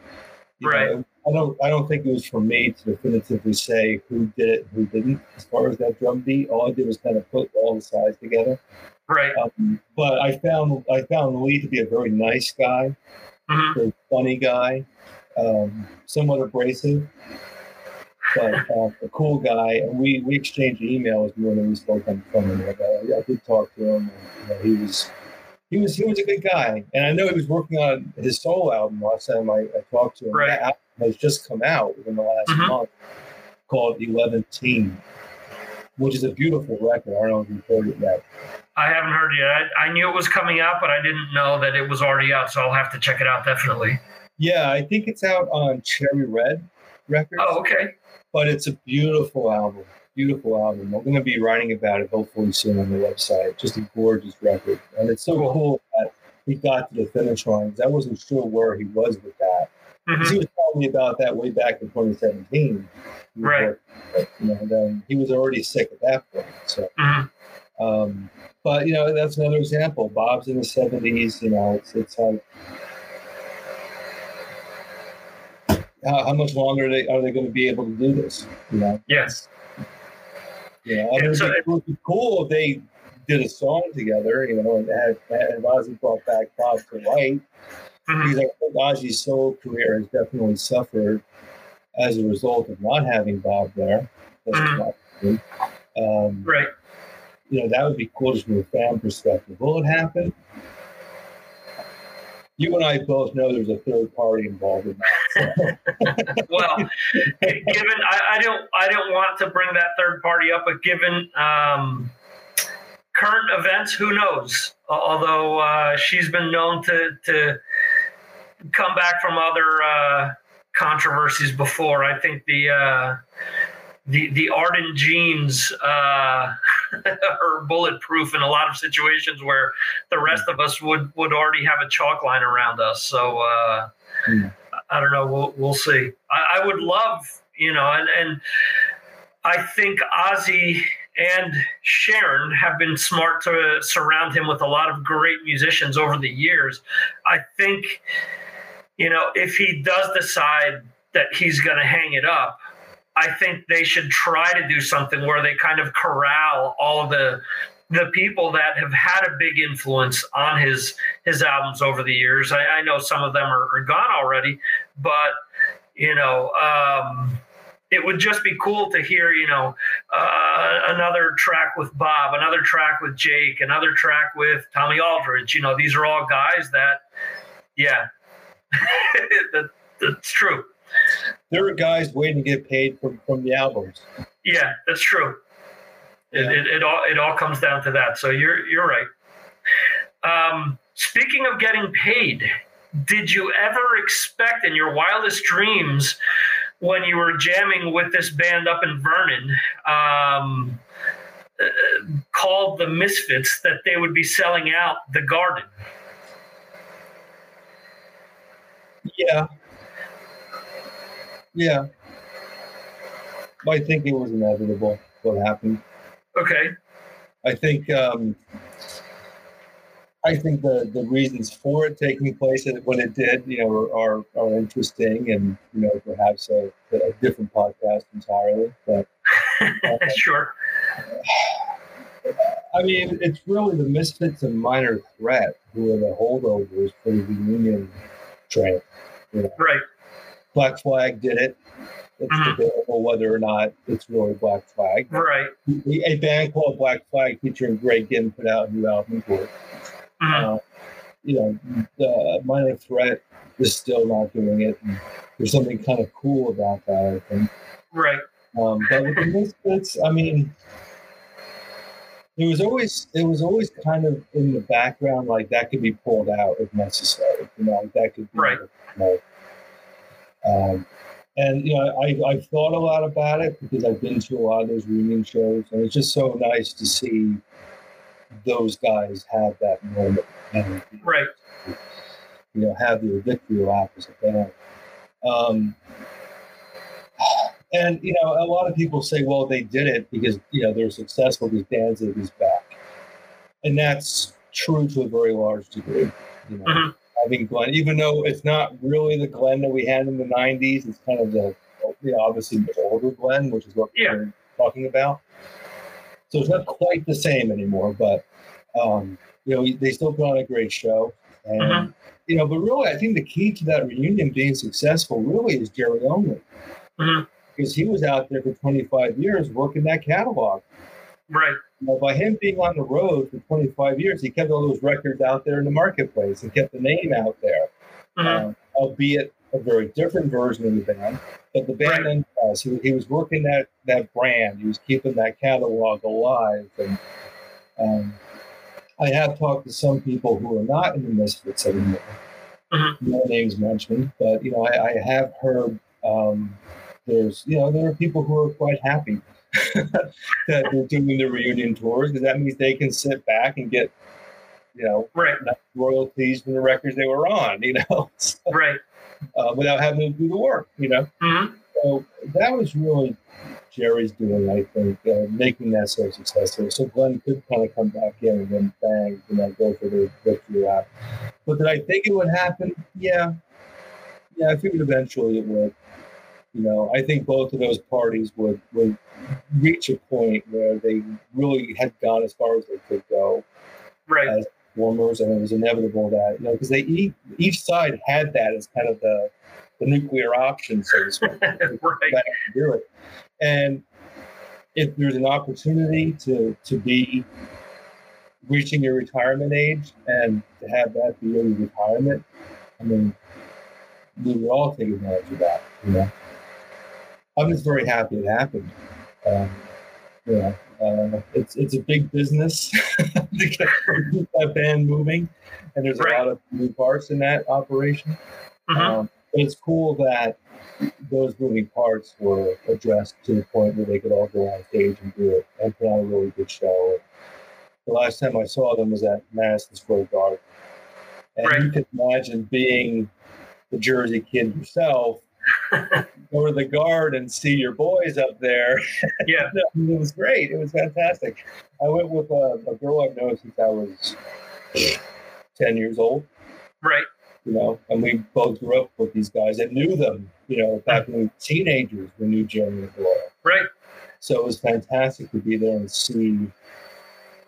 right. Know, I don't I don't think it was for me to definitively say who did it, who didn't, as far as that drum beat. All I did was kind of put all the sides together. Right. Um, but I found I found Lee to be a very nice guy, mm-hmm. very funny guy, um, somewhat abrasive but uh, a cool guy. And we we exchanged emails more than we spoke on the phone. But I, I did talk to him. And, you know, he was he was he was a good guy, and I know he was working on his solo album last time I, I talked to him. Right. That has just come out within the last mm-hmm. month, called Eleventeen, which is a beautiful record. I don't know if you've heard it yet. I haven't heard it yet. I, I knew it was coming out, but I didn't know that it was already out. So I'll have to check it out definitely. Yeah, I think it's out on Cherry Red Records. Oh, okay but it's a beautiful album. Beautiful album. We're going to be writing about it hopefully soon on the website. Just a gorgeous record, and it's so cool that he got to the finish line. I wasn't sure where he was with that. Mm-hmm. He was telling me about that way back in 2017. Right. But, you know, then he was already sick at that point. So, mm-hmm. um, but you know, that's another example. Bob's in the 70s. You know, it's it's like how, how much longer are they are they going to be able to do this? You know. Yes. Yeah, I mean, so it would be cool if they did a song together, you know, and had, had Ozzy brought back Bob to write. Mm-hmm. Because I think Ozzy's solo career has definitely suffered as a result of not having Bob there. Mm-hmm. Um, right. You know, that would be cool just from a fan perspective. Will it happen? you and I both know there's a third party involved in that. (laughs) Well, given I, I, don't I don't want to bring that third party up, but given um, current events, who knows? Although uh, she's been known to to come back from other uh, controversies before, I think the uh, the the Arden genes uh, (laughs) are bulletproof in a lot of situations where the rest of us would would already have a chalk line around us. So uh, mm. I don't know. We'll we'll see. I, I would love you know, and and I think Ozzy and Sharon have been smart to surround him with a lot of great musicians over the years. I think you know if he does decide that he's going to hang it up I think they should try to do something where they kind of corral all the the people that have had a big influence on his his albums over the years. I, I know some of them are, are, gone already, but you know, um, it would just be cool to hear, you know, uh, another track with Bob, another track with Jake, another track with Tommy Aldridge. You know, these are all guys that, yeah, (laughs) that, that's true. There are guys waiting to get paid from, from the albums. Yeah, that's true. It, Yeah. it, it all it all comes down to that. So you're you're right. Um, speaking of getting paid, did you ever expect in your wildest dreams when you were jamming with this band up in Vernon, um, uh, called the Misfits, that they would be selling out the Garden? Yeah. Yeah. I think it was inevitable what happened. Okay. I think um, I think the, the reasons for it taking place when it did, you know, are, are interesting and you know perhaps a, a different podcast entirely. But (laughs) sure. I mean, it's really the Misfits and Minor Threat who are the holdovers for the reunion train. You know, Right. Black Flag did it. It's Mhm. debatable whether or not it's really Black Flag. Right. A band called Black Flag featuring Greg Ginn put out a new album for it. Uh, you know, the Minor Threat is still not doing it. And there's something kind of cool about that, I think. Right. Um, but with the Misfits, I mean, it was always it was always kind of in the background, like that could be pulled out if necessary. You know, like that could be. Right. You know, um, and you know, I I've thought a lot about it because I've been to a lot of those reunion shows, and it's just so nice to see those guys have that moment and Right. you know have their victory lap as a band. Um, and you know, a lot of people say, well, they did it because you know they're successful because Danzig is back, and that's true to a very large degree. You know, Mhm. Having Glenn, even though it's not really the Glenn that we had in the '90s, it's kind of the, the obviously the older Glenn, which is what Yeah. we're talking about. So it's not quite the same anymore, but um, you know, they still put on a great show, and Mhm. you know, but really, I think the key to that reunion being successful really is Jerry Only, Mhm. because he was out there for 25 years working that catalog. Right. Know, by him being on the road for 25 years, he kept all those records out there in the marketplace and kept the name out there, Mhm. um, albeit a very different version of the band. But the band Right. nonetheless, he, he was working that that brand. He was keeping that catalog alive. And um, I have talked to some people who are not in the Misfits anymore. Mhm. No names mentioned, but you know, I, I have heard um, there's you know there are people who are quite happy that they're doing the reunion tours because that means they can sit back and get you know Right. royalties from the records they were on, you know, (laughs) so, Right. uh, without having to do the work, you know. Mhm. So that was really Jerry's doing, I think, uh, making that so successful. So Glenn could kind of come back in and then bang, you know, go for the victory lap. But did I think it would happen? Yeah. Yeah, I figured eventually it would. You know, I think both of those parties would, would reach a point where they really had gone as far as they could go Right. as performers, and it was inevitable that you know because they each each side had that as kind of the the nuclear option, so to speak, (laughs) right. do it. And if there's an opportunity to to be reaching your retirement age and to have that be your retirement, I mean, we would all take advantage of that. You know, I'm just very happy it happened. Um, you know, uh, it's it's a big business (laughs) to get that band moving, and there's Right. a lot of moving parts in that operation. Mhm. Um, it's cool that those moving parts were addressed to the point where they could all go on stage and do it and put on a really good show. The last time I saw them was at Madison Square Garden, and Right. you can imagine being the Jersey kid yourself. (laughs) Go to the guard and see your boys up there. (laughs) Yeah. it was great. It was fantastic. I went with a, a girl I've known since I was 10 years old, Right. you know, and we both grew up with these guys and knew them, you know, back when we were teenagers, we knew Jeremy and Gloria. Right. So it was fantastic to be there and see,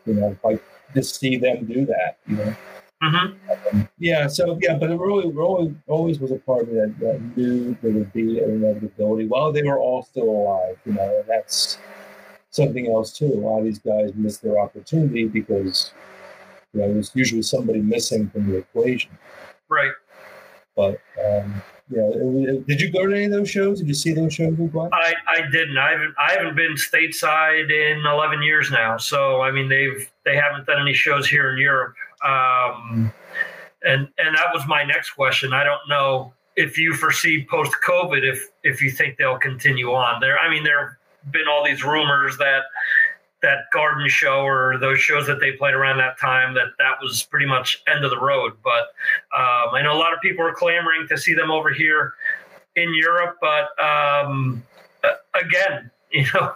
you know, like just see them do that, you know. Mm-hmm. Yeah, so yeah, but it really, really always was a part of that that knew there would be an inevitability while they were all still alive. You know, and that's something else too. A lot of these guys miss their opportunity because you know there's usually somebody missing from the equation. Right. But um, yeah, did you go to any of those shows? Did you see those shows? I, I didn't. I haven't I haven't been stateside in 11 years now. So I mean they've they haven't done any shows here in Europe. Um, and and that was my next question. I don't know if you foresee post COVID if if you think they'll continue on there. I mean there have been all these rumors that that garden show or those shows that they played around that time that that was pretty much end of the road. But um, i know a lot of people are clamoring to see them over here in europe but um, again (laughs) you know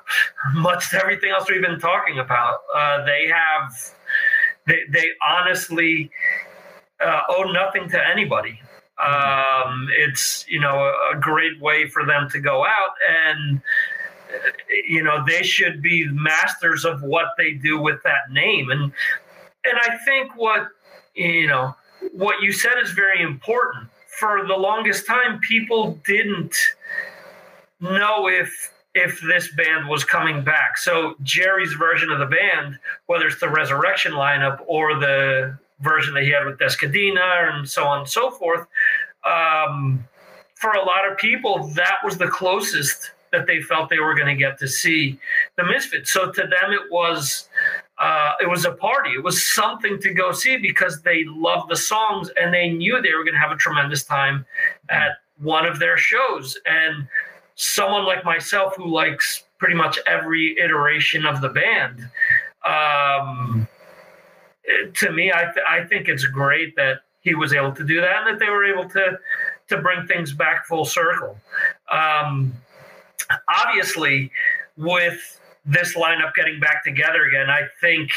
much to everything else we've been talking about uh, they have they, they honestly uh, owe nothing to anybody. Um, it's you know a, a great way for them to go out and you know they should be masters of what they do with that name. And and i think what you know what you said is very important. For the longest time people didn't know if if this band was coming back. So jerry's version of the band whether it's the resurrection lineup or the version that he had with Dez Cadena and so on and so forth um, for a lot of people that was the closest that they felt they were going to get to see the Misfits. So to them, it was uh, it was a party. It was something to go see because they loved the songs and they knew they were going to have a tremendous time at one of their shows. And someone like myself who likes pretty much every iteration of the band, um, to me, I, th- I think it's great that he was able to do that and that they were able to to bring things back full circle. Um, obviously, with this lineup getting back together again, I think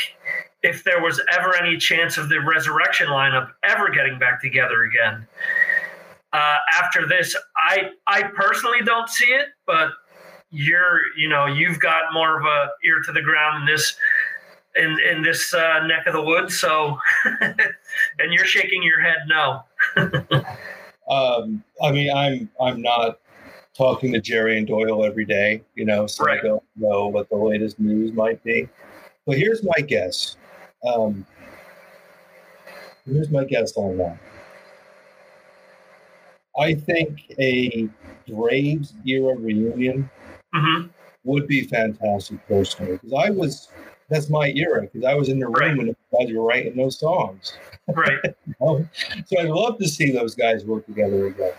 if there was ever any chance of the resurrection lineup ever getting back together again, uh, after this, I I personally don't see it, but you're you know you've got more of a ear to the ground in this in in this uh, neck of the woods, so (laughs) and you're shaking your head no. (laughs) um, I mean, I'm I'm not talking to Jerry and Doyle every day, you know, so right. I don't know what the latest news might be. But here's my guess. Um, here's my guess on that. I think a Graves era reunion mm-hmm. would be fantastic personally because I was that's my era because I was in the room right. when the guys were writing those songs. Right. (laughs) so I'd love to see those guys work together again.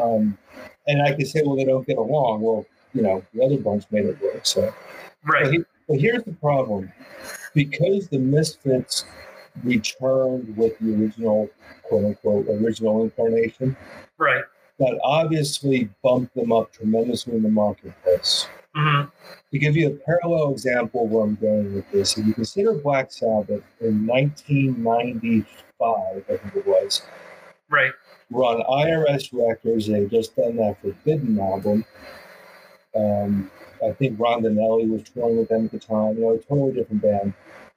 Um, and I could say, well, they don't get along. Well, you know, the other bunch made it work. So, right. But, he, but here's the problem: because the Misfits returned with the original quote unquote original incarnation, right? That obviously bumped them up tremendously in the marketplace. Mm-hmm. To give you a parallel example where I'm going with this, if you consider Black Sabbath in 1995, I think it was, right? On IRS Records. They just done that Forbidden album. Um, I think Rondinelli was touring with them at the time. You know, a totally different band.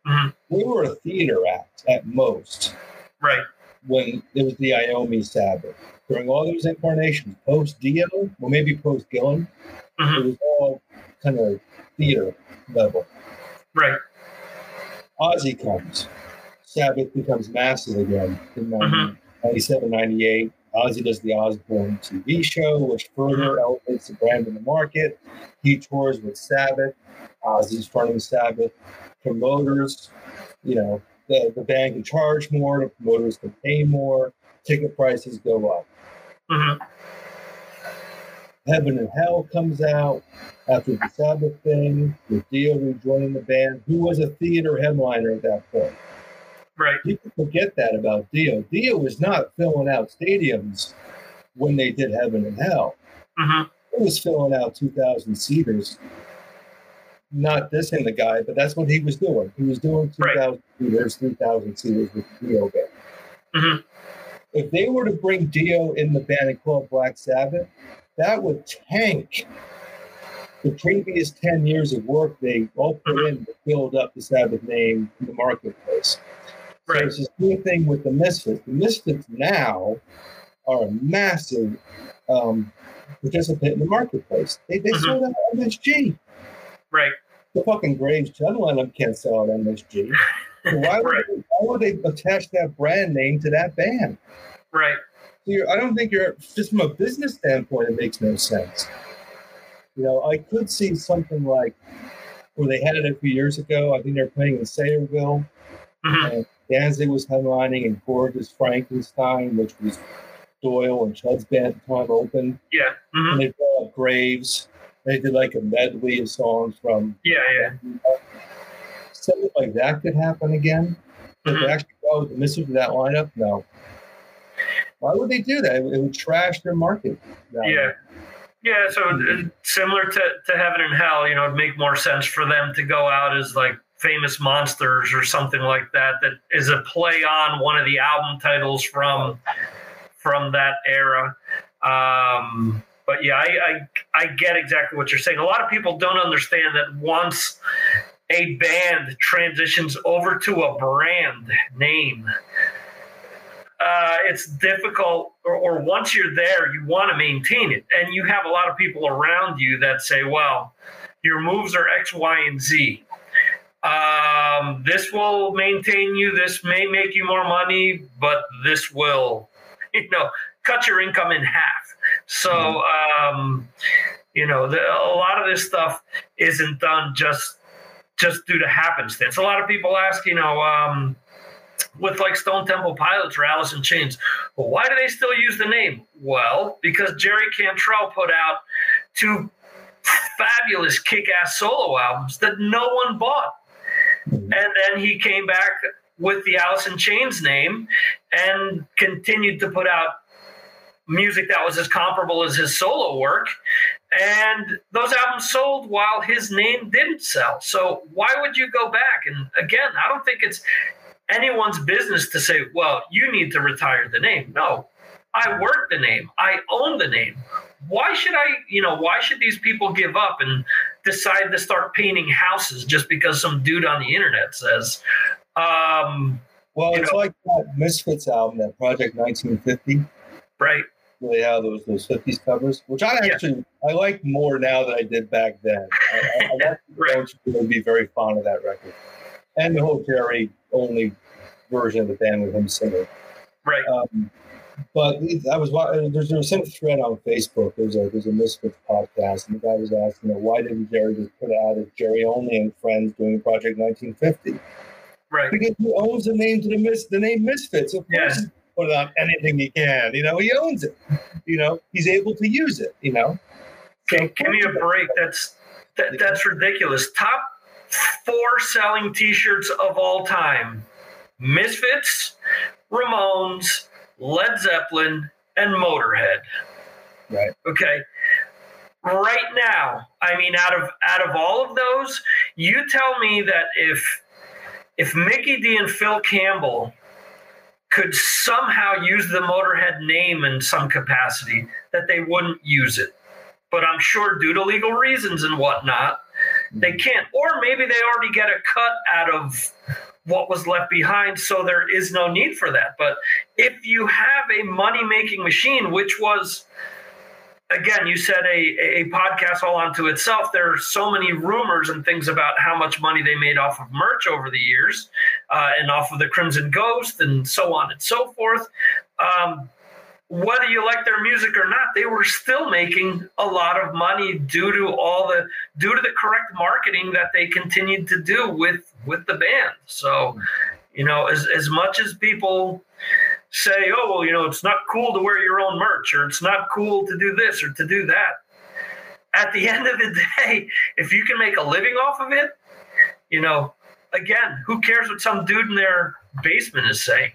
Mm-hmm. We were a theater act at most. Right. When it was the Iommi Sabbath. During all those incarnations, post Dio, well, maybe post Gillan, mm-hmm. it was all kind of theater level. Right. Ozzy comes. Sabbath becomes massive again in mm-hmm. 97, 98. Ozzy does the Osbourne TV show, which further elevates the brand in the market. He tours with Sabbath. Ozzy's running Sabbath. Promoters, you know, the, the band can charge more, the promoters can pay more, ticket prices go up. Mm-hmm. Heaven and Hell comes out after the Sabbath thing, with Dio rejoining the band, who was a theater headliner at that point. Right. People forget that about Dio. Dio was not filling out stadiums when they did Heaven and Hell. Mm-hmm. He was filling out 2,000 seaters. Not this dissing the guy, but that's what he was doing. He was doing 2,000 right. seaters, 3,000 seaters with Dio band. Mm-hmm. If they were to bring Dio in the band and call Black Sabbath, that would tank the previous 10 years of work they all put mm-hmm. in to build up the Sabbath name in the marketplace. Right. So it's the same thing with the Misfits. The Misfits now are a massive um, participant in the marketplace. They, they Mhm. sold out MSG. Right. The fucking Graves Channel lineup can't sell out MSG. So (laughs) why, would Right. they, why would they attach that brand name to that band? Right. So you're, I don't think you're just from a business standpoint. It makes no sense. You know, I could see something like where they had it a few years ago. I think they're playing in Sayreville. Mhm. Danzig was headlining, and Gorgeous Frankenstein, which was Doyle and Chud's band time, opened. Yeah. hmm And they brought up Graves. They did like a medley of songs from Yeah. Yeah. something like that could happen again. Mhm. they actually go with the Misfits with that lineup, no. Why would they do that? It would, trash their market. Yeah. Yeah, so uh, similar to, to Heaven and Hell, you know, it'd make more sense for them to go out as like famous monsters or something like that that is a play on one of the album titles from from that era. Um, but yeah, I, I I get exactly what you're saying. A lot of people don't understand that once a band transitions over to a brand name, uh, it's difficult, or, or once you're there, you want to maintain it. And you have a lot of people around you that say, well, your moves are X, Y, and Z. Um, this will maintain you. This may make you more money, but this will, (laughs) you know, cut your income in half. So, um, you know, the, a lot of this stuff isn't done just just due to happenstance. A lot of people ask, you know, um, with like Stone Temple Pilots or Alice in Chains, well, why do they still use the name? Well, because Jerry Cantrell put out two fabulous kick-ass solo albums that no one bought. And then he came back with the in Chains name and continued to put out music that was as comparable as his solo work. And those albums sold while his name didn't sell. So why would you go back? And again, I don't think it's anyone's business to say, well, you need to retire the name. No, I work the name, I own the name. Why should I, you know, why should these people give up and decide to start painting houses just because some dude on the internet says, um, Well, it's know- like that Misfits album, that Project 1950, right? where they have those those 50s covers, which I Yeah. actually I like more now than I did back then. I, I, I (laughs) Right. would be very fond of that record, and the whole Jerry only version of the band with him singing. Right. Um, but I was uh, there's there was some thread on Facebook. There's a there's a Misfits podcast, and the guy was asking, you know, why didn't Jerry just put out as Jerry Only and Friends doing Project 1950? Right. Because he owns the name to the mis the name Misfits. Of course, Yeah. put it on anything he can. You know, he owns it. You know, he's able to use it. You know. So, Give, give me a break. That's that, that's ridiculous. Top four selling T-shirts of all time: Misfits, Ramones, Led Zeppelin, and Motorhead. Right. Okay. Right now, I mean, out of out of all of those, you tell me that if if Mikkey Dee and Phil Campbell could somehow use the Motorhead name in some capacity, that they wouldn't use it. But I'm sure due to legal reasons and whatnot, they hmm. can't. Or maybe they already get a cut out of what was left behind, so there is no need for that. But if you have a money making machine, which was again, you said a, a podcast all onto itself. There are so many rumors and things about how much money they made off of merch over the years uh, and off of the Crimson Ghost and so on and so forth. Um, whether you like their music or not, they were still making a lot of money due to all the due to the correct marketing that they continued to do with with the band. So, you know, as as much as people say, oh, well, you know, it's not cool to wear your own merch or it's not cool to do this or to do that. At the (laughs) end of the day, if you can make a living off of it, you know, again, who cares what some dude in their basement is saying?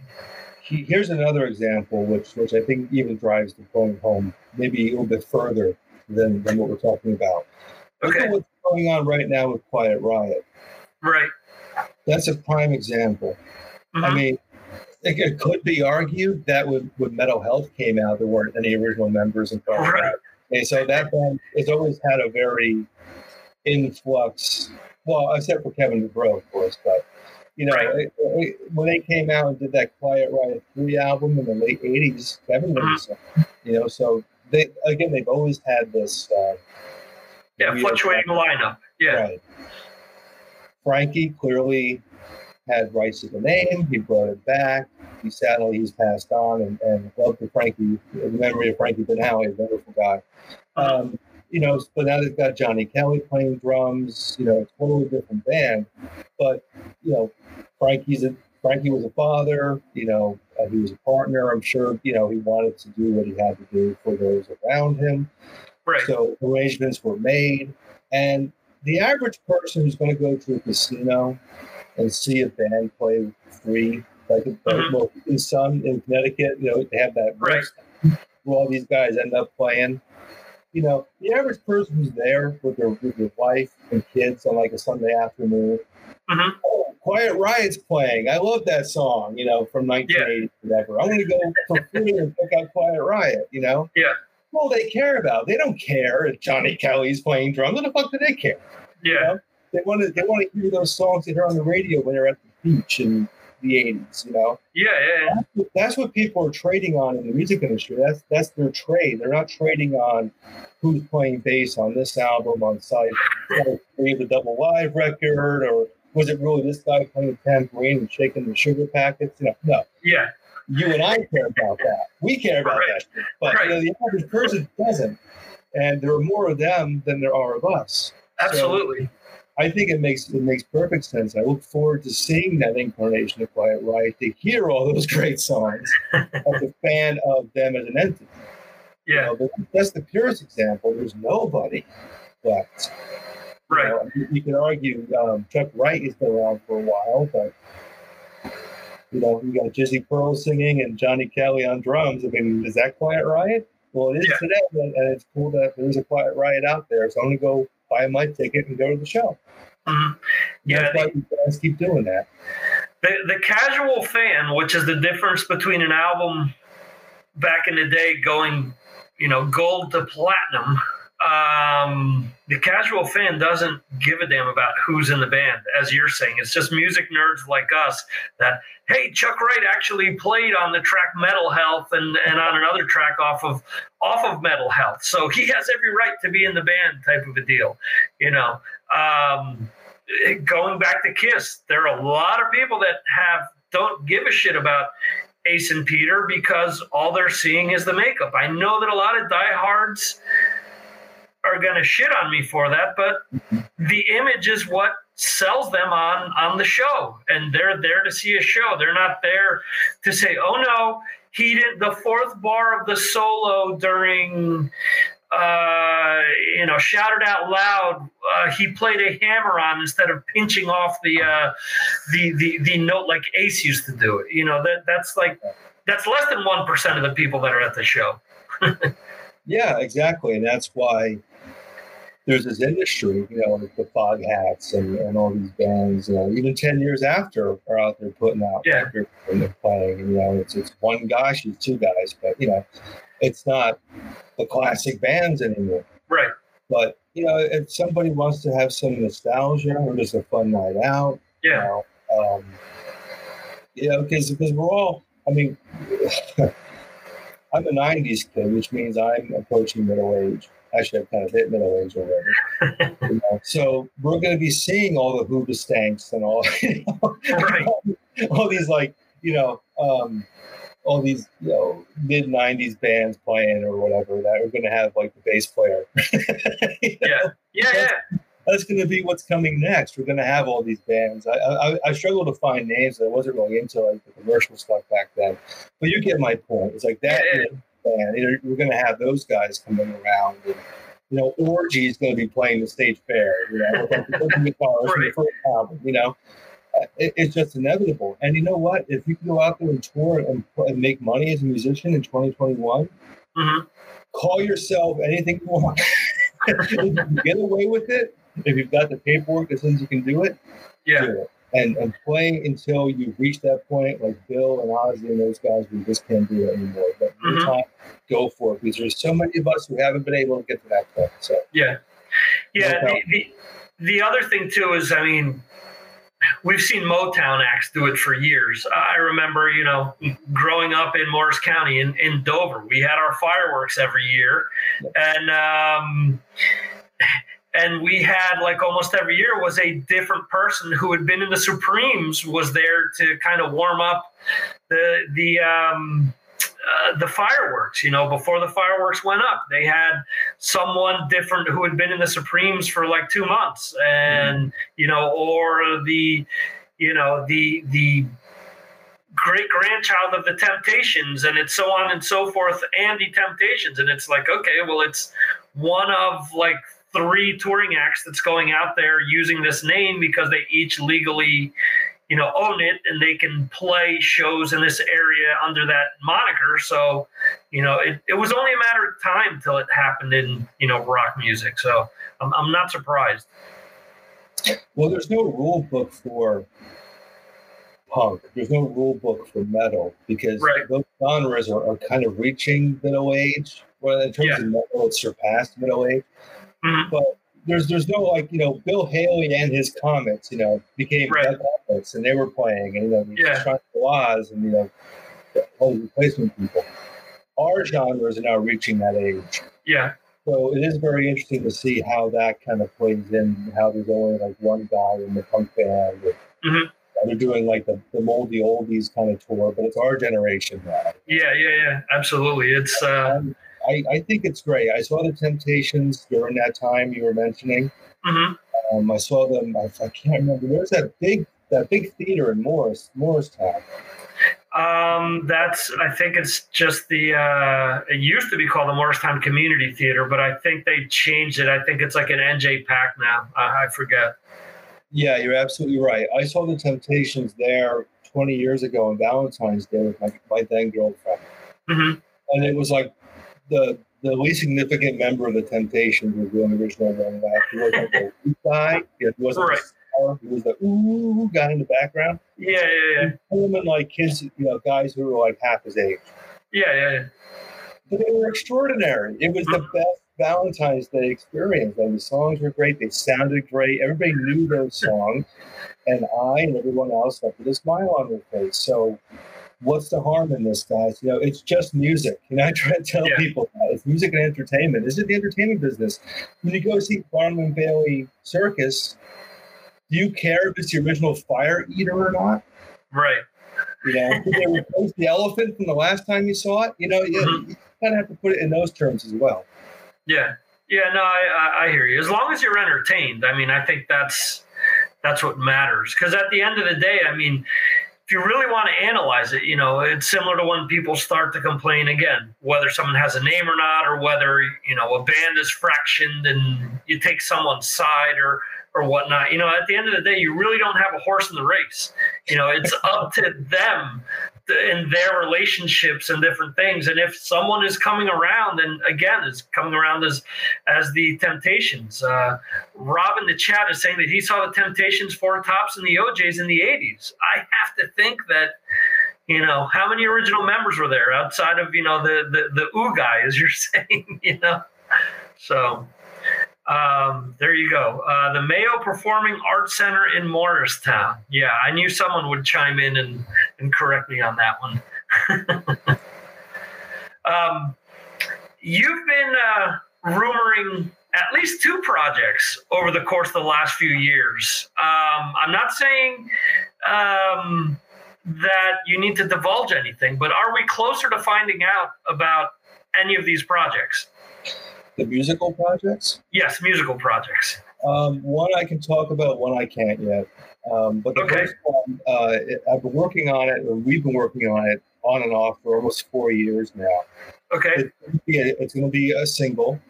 He- here's another example, which which I think even drives the point home, maybe a little bit further than than what we're talking about. Look Okay. at what's going on right now with Quiet Riot. Right. That's a prime example. I Mhm. mean, it, it could be argued that when, when Metal Health came out, there weren't any original members in Quiet. Riot. And so that band has always had a very influx, well, except for Kevin DuBrow, of course, but You know, Right. it- it- when they came out and did that Quiet Riot Three album in the late '80s, everyone was, Mm-hmm. you know. So they again, they've always had this. Uh, Yeah, fluctuating lineup. Yeah. Right. Frankie clearly had rights to the name. He brought it back. He sadly he's passed on, and, and love to Frankie. The memory of Frankie Banali, a wonderful guy. Um, you know, but now they've got Johnny Kelly playing drums. You know, a totally different band. But you know, Frankie's a Frankie was a father. You know, uh, he was a partner. I'm sure. You know, he wanted to do what he had to do for those around him. Right. So arrangements were made, and the average person who's going to go to a casino and see a band play free, like Mhm. well, in some in Connecticut, you know, they have that Right. where all these guys end up playing. You know, the average person who's there with their with their wife and kids on like a Sunday afternoon. Mhm. Oh, Quiet Riot's playing. I love that song. You know, from 1980 whatever. I'm to go for free and pick out Quiet Riot. You know. Yeah. Well, they care about. They don't care if Johnny Kelly's playing drums. What the fuck do they care? Yeah. They want to. They want to hear those songs they hear on the radio when they're at the beach in the '80s. You know, Yeah. Yeah. yeah. that's what people are trading on in the music industry. That's that's their trade. They're not trading on who's playing bass on this album on side three of the double live record, or was it really this guy playing tambourine and shaking the sugar packets? You know, no. Yeah. You and I care about that. We care about Right. that, but you know, the average person doesn't. And there are more of them than there are of us. Absolutely. I think it makes it makes perfect sense. I look forward to seeing that incarnation of Quiet Riot to hear all those great songs (laughs) as a fan of them as an entity. You Yeah. know, that's the purest example. There's nobody left. You Right. know, you, you could argue um, Chuck Wright has been around for a while, but you know, you got Jizzy Pearl singing and Johnny Kelly on drums. I mean, is that Quiet Riot? Well, it is Yeah. today, and and it's cool that there's a Quiet Riot out there. So I'm gonna go buy my ticket and go to the show. Mhm. Yeah. That's why you guys keep doing that. the, the casual fan, which is the difference between an album back in the day going, you know, gold to platinum. Um, the casual fan doesn't give a damn about who's in the band, as you're saying. It's just music nerds like us that, hey, Chuck Wright actually played on the track Metal Health and, and on another track off of off of Metal Health. So he has every right to be in the band type of a deal, you know. Um, going back to Kiss, there are a lot of people that have don't give a shit about Ace and Peter because all they're seeing is the makeup. I know that a lot of diehards are going to shit on me for that, but the image is what sells them on on the show, and they're there to see a show. They're not there to say, "Oh no, he did the fourth bar of the solo during." uh, you know, shouted out loud. Uh, he played a hammer on instead of pinching off the uh, the the the note like Ace used to do it. You know that that's like that's less than one percent of the people that are at the show. (laughs) Yeah, exactly, and that's why there's this industry, you know, like the Foghats and, and all these bands, you know, even ten years after are out there putting out Yeah. records and they're playing. And, you know, it's it's one guy, she's two guys, but you know, it's not the classic bands anymore. Right. But you know, if somebody wants to have some nostalgia or just a fun night out, Yeah. you know, um, you know, because because we're all, I mean, (laughs) I'm a '90s kid, which means I'm approaching middle age. Actually, I've kind of hit middle age already. (laughs) you know? So we're going to be seeing all the Hoobastanks and all, (laughs) you know, Right. all these like you know, um, all these you know mid '90s bands playing or whatever that are going to have like the bass player. (laughs) Know? Yeah. Yeah. Yeah. that's going to be what's coming next. We're going to have all these bands. I, I, I struggle to find names. I wasn't really into like the commercial stuff back then, but you get my point. It's like that Yeah, band. You know, We're going to have those guys coming around. And, you know, Orgy is going to be playing the state fair. You know, with the (laughs) guitars Right. first album. You know, Uh, it, it's just inevitable. And you know what? If you can go out there and tour and, and make money as a musician in 2021, Mhm. call yourself anything you want. (laughs) if you get away with it, if you've got the paperwork that says you can do it, Yeah. do it. And, and play until you reach that point, like Bill and Ozzy and those guys, we just can't do it anymore. But Mhm. anytime, go for it because there's so many of us who haven't been able to get to that point. So Yeah. Yeah. No The, the, the other thing, too, is I mean, we've seen Motown acts do it for years. I remember, you know, growing up in Morris County in, in Dover, we had our fireworks every year, and um, and we had like almost every year was a different person who had been in the Supremes was there to kind of warm up the the um, uh, the fireworks. You know, before the fireworks went up, they had someone different who had been in the Supremes for like two months, and mm-hmm. you know, or the you know the the great grandchild of the Temptations, and it's so on and so forth, Andy Temptations, and it's like okay, well, it's one of like three touring acts that's going out there using this name because they each legally you know own it and they can play shows in this area under that moniker. So you know it, it was only a matter of time till it happened in you know rock music. So i'm, I'm not surprised. Well there's no rule book for punk. There's no rule book for metal because right. those genres are, are kind of reaching middle age. Well in terms yeah. of metal it's surpassed middle age mm-hmm. but there's there's no like you know Bill Haley and his Comets you know became right. Comets and they were playing and you know yeah. Oz and you know whole replacement people. Our genres are now reaching that age. Yeah. So it is very interesting to see how that kind of plays in. How there's only like one guy in the punk band. mm-hmm. They're doing like the, the moldy oldies kind of tour, but it's our generation now. Yeah, yeah, yeah, absolutely. It's uh, um, I, I think it's great. I saw the Temptations during that time you were mentioning. Mm-hmm. Um, I saw them. I, I, can't remember. There's that big that big theater in Morris Morristown. Um, that's I think it's just the uh, it used to be called the Morristown Community Theater, but I think they changed it. I think it's like an NJPAC now. I forget. Yeah, you're absolutely right. I saw the Temptations there 20 years ago on Valentine's Day with my, my then girlfriend. Mm-hmm. And it was like the the least significant member of the Temptations was the original one. That he wasn't the (laughs) guy. He wasn't right. the He was the ooh guy in the background. Yeah, yeah, yeah. And like kids, you know, guys who were like half his age. Yeah, yeah. yeah. But they were extraordinary. It was the mm-hmm. best Valentine's Day experience. And the songs were great. They sounded great. Everybody knew those songs. And I and everyone else left with a smile on their face. So what's the harm in this, guys? You know, it's just music. You know, I try to tell yeah. people that it's music and entertainment. This is the entertainment business. When you go see Barnum and Bailey Circus, do you care if it's the original Fire Eater or not? Right. You know, did they replace the elephant from the last time you saw it? You know, you, mm-hmm. you kind of have to put it in those terms as well. Yeah. Yeah, no, I, I hear you. As long as you're entertained, I mean, I think that's that's what matters. Because at the end of the day, I mean, you really want to analyze it, you know, it's similar to when people start to complain again, whether someone has a name or not, or whether, you know, a band is fractioned and you take someone's side or, or whatnot. You know, at the end of the day, you really don't have a horse in the race. You know, it's up to them in their relationships and different things. And if someone is coming around, and again is coming around as as the Temptations, uh, Rob in the chat is saying that he saw the Temptations four tops and the O'Jays in the '80s. I have to think that. You know how many original members were there outside of you know the the the ooh guy, as you're (laughs) saying. You know, so um, there you go. Uh, the Mayo Performing Arts Center in Morristown. Yeah, I knew someone would chime in and, and correct me on that one. (laughs) um, you've been uh, rumoring at least two projects over the course of the last few years. Um, I'm not saying um, that you need to divulge anything, but are we closer to finding out about any of these projects? The musical projects? Yes, musical projects. Um, one I can talk about, one I can't yet. Um, but the okay. first one, uh, I've been working on it, or we've been working on it on and off for almost four years now. Okay. It's going to be a single.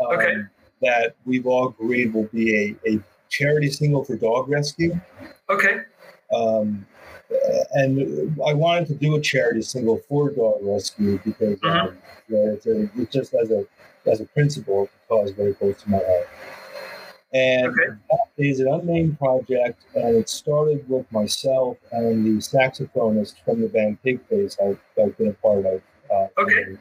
Um, okay. That we've all agreed will be a, a charity single for dog rescue. Okay. Um, and I wanted to do a charity single for dog rescue because mm-hmm. um, it's, a, it's just as a as a principal cause very close to my heart. And okay. that is an unnamed project, and it started with myself and the saxophonist from the band Pigface I've, I've been a part of. Uh, okay.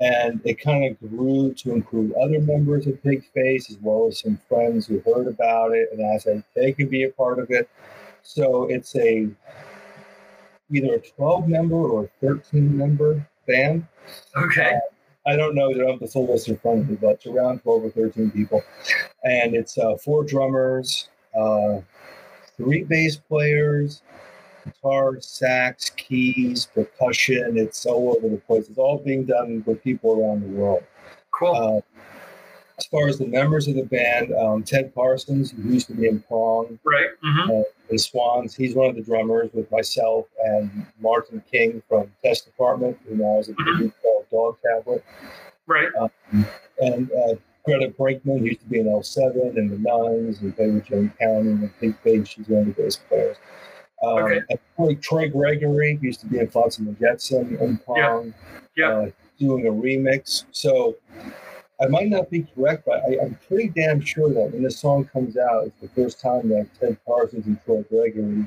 and it kind of grew to include other members of Pigface as well as some friends who heard about it and asked if they could be a part of it. So it's a either a 12 member or a 13 member band. Okay. Uh, I don't know. They don't have the full list in front of me, but it's around 12 or 13 people. And it's uh, four drummers, uh, three bass players, guitar, sax, keys, percussion. It's all over the place. It's all being done with people around the world. Cool. Uh, as far as the members of the band, um, Ted Parsons, who used to be in Prong, right, mm-hmm. The Swans, he's one of the drummers with myself and Martin King from Test Department, who now is a mm-hmm. group called Dog Tablet. Right. Um, and uh, Greta Brinkman used to be in L7 and the Nuns and played with Jane County and Pink Pig. She's one of the bass players. Um, okay. And Troy Gregory used to be in Flotsam and Jetsam and Prong, yeah. yeah. Uh, doing a remix. So I might not be correct, but I, am pretty damn sure that when this song comes out, it's the first time that Ted Parsons and Troy Gregory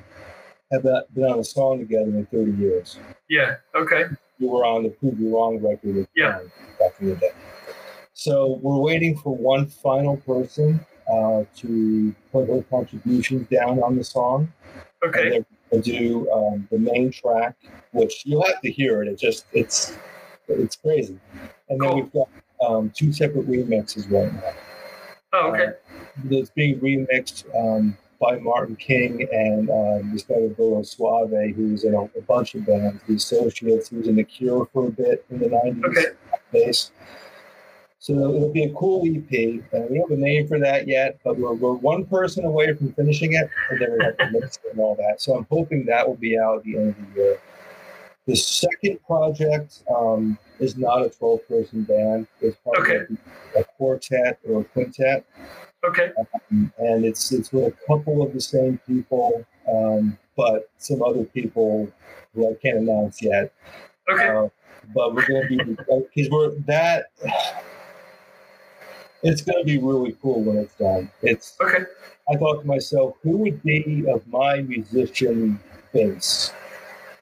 have not been on a song together in 30 years. Yeah. Okay. You were on the Prove You Wrong record yeah. back in the day. So we're waiting for one final person uh, to put her contributions down on the song. Okay. And do um, the main track, which you'll have to hear it. It just it's it's crazy. And then cool. we've got um, two separate remixes right now. Oh, okay. That's being remixed um, by Martin King and um, this guy Roberto Soave, who's in a, a, bunch of bands. The Associates, he was in The Cure for a bit in the 90s. Okay. So it'll be a cool EP. Uh, we don't have a name for that yet, but we're, we're one person away from finishing it, and then we have to mix it and all that. So I'm hoping that will be out at the end of the year. The second project um, is not a 12 person band. It's probably okay. a quartet or a quintet. Okay. Um, and it's it's with a couple of the same people, um, but some other people who I can't announce yet. Okay. Uh, but we're going to be because we're that. It's going to be really cool when it's done. It's okay. I thought to myself, who would be of my musician base?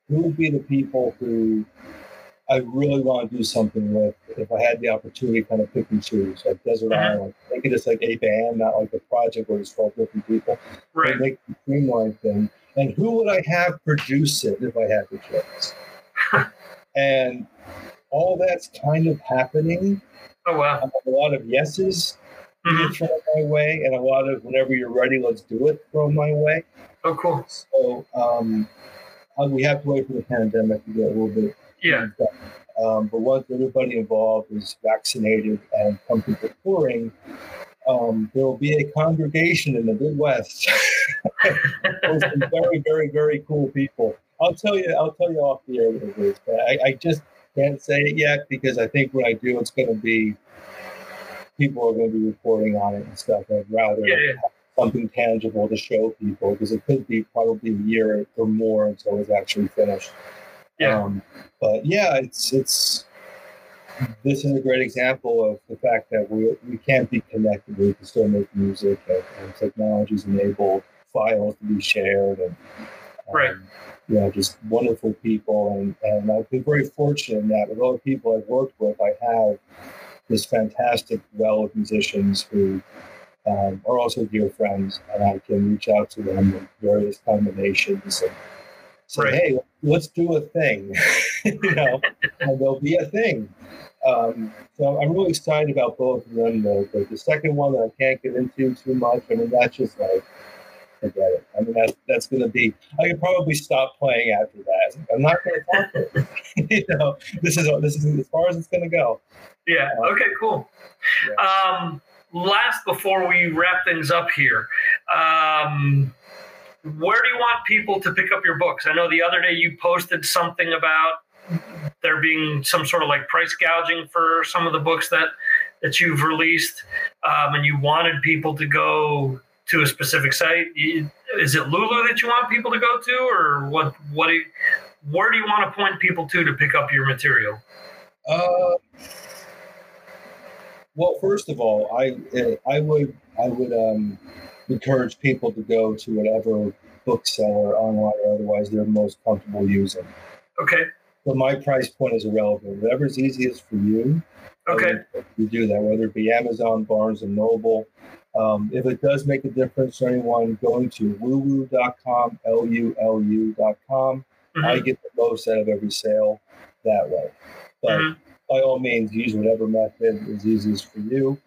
Who would be the people who I really want to do something with if I had the opportunity to kind of pick and choose, like Desert uh-huh. Island. Make it just like a band, not like a project where it's 12 different people. Right. Make the streamline thing. And who would I have produce it if I had the chance? (laughs) and all that's kind of happening. Oh, wow. A lot of yeses mm-hmm. thrown my way, and a lot of whenever you're ready, let's do it thrown my way. Oh, cool. So, um, uh, we have to wait for the pandemic to get a little bit. Yeah. Um, but once everybody involved is vaccinated and comfortable touring, um, there will be a congregation in the Midwest. (laughs) some very, very, very cool people. I'll tell you. I'll tell you off the air what it is. But I, I just can't say it yet because I think when I do, it's going to be people are going to be reporting on it and stuff. I'd rather yeah, yeah something tangible to show people because it could be probably a year or more until it's actually finished. Yeah. Um, but yeah, it's it's this is a great example of the fact that we we can't be connected. We can still make music, and, and technologies enable files to be shared, and um, right. You know, just wonderful people, and and I've been very fortunate in that with all the people I've worked with, I have this fantastic well of musicians who um, are also dear friends, and I can reach out to them with various combinations and say, right. "Hey, let's do a thing," (laughs) you know, and there'll be a thing. Um, so I'm really excited about both of them. The, the, the, second one that I can't get into too much. I mean, that's just like forget it. I mean, that's that's going to be. I could probably stop playing after that. I'm not going to talk to it. (laughs) (laughs) you know, this is this is as far as it's going to go. Yeah. Okay. Cool. Yeah. Um, last before we wrap things up here. Um, where do you want people to pick up your books? I know the other day you posted something about there being some sort of like price gouging for some of the books that that you've released, um, and you wanted people to go to a specific site. Is it Lulu that you want people to go to, or what? What? Do you, where do you want to point people to to pick up your material? Uh, well, first of all, I I would I would um, encourage people to go to whatever bookseller online or otherwise they're most comfortable using. Okay. but my price point is irrelevant. Whatever's easiest for you, Okay. you do that. Whether it be Amazon, Barnes and Noble. Um, if it does make a difference to anyone, going to lulu.com, L-U-L-U.com, I Mhm. get the most out of every sale that way. But Mhm. By all means, use whatever method is easiest for you.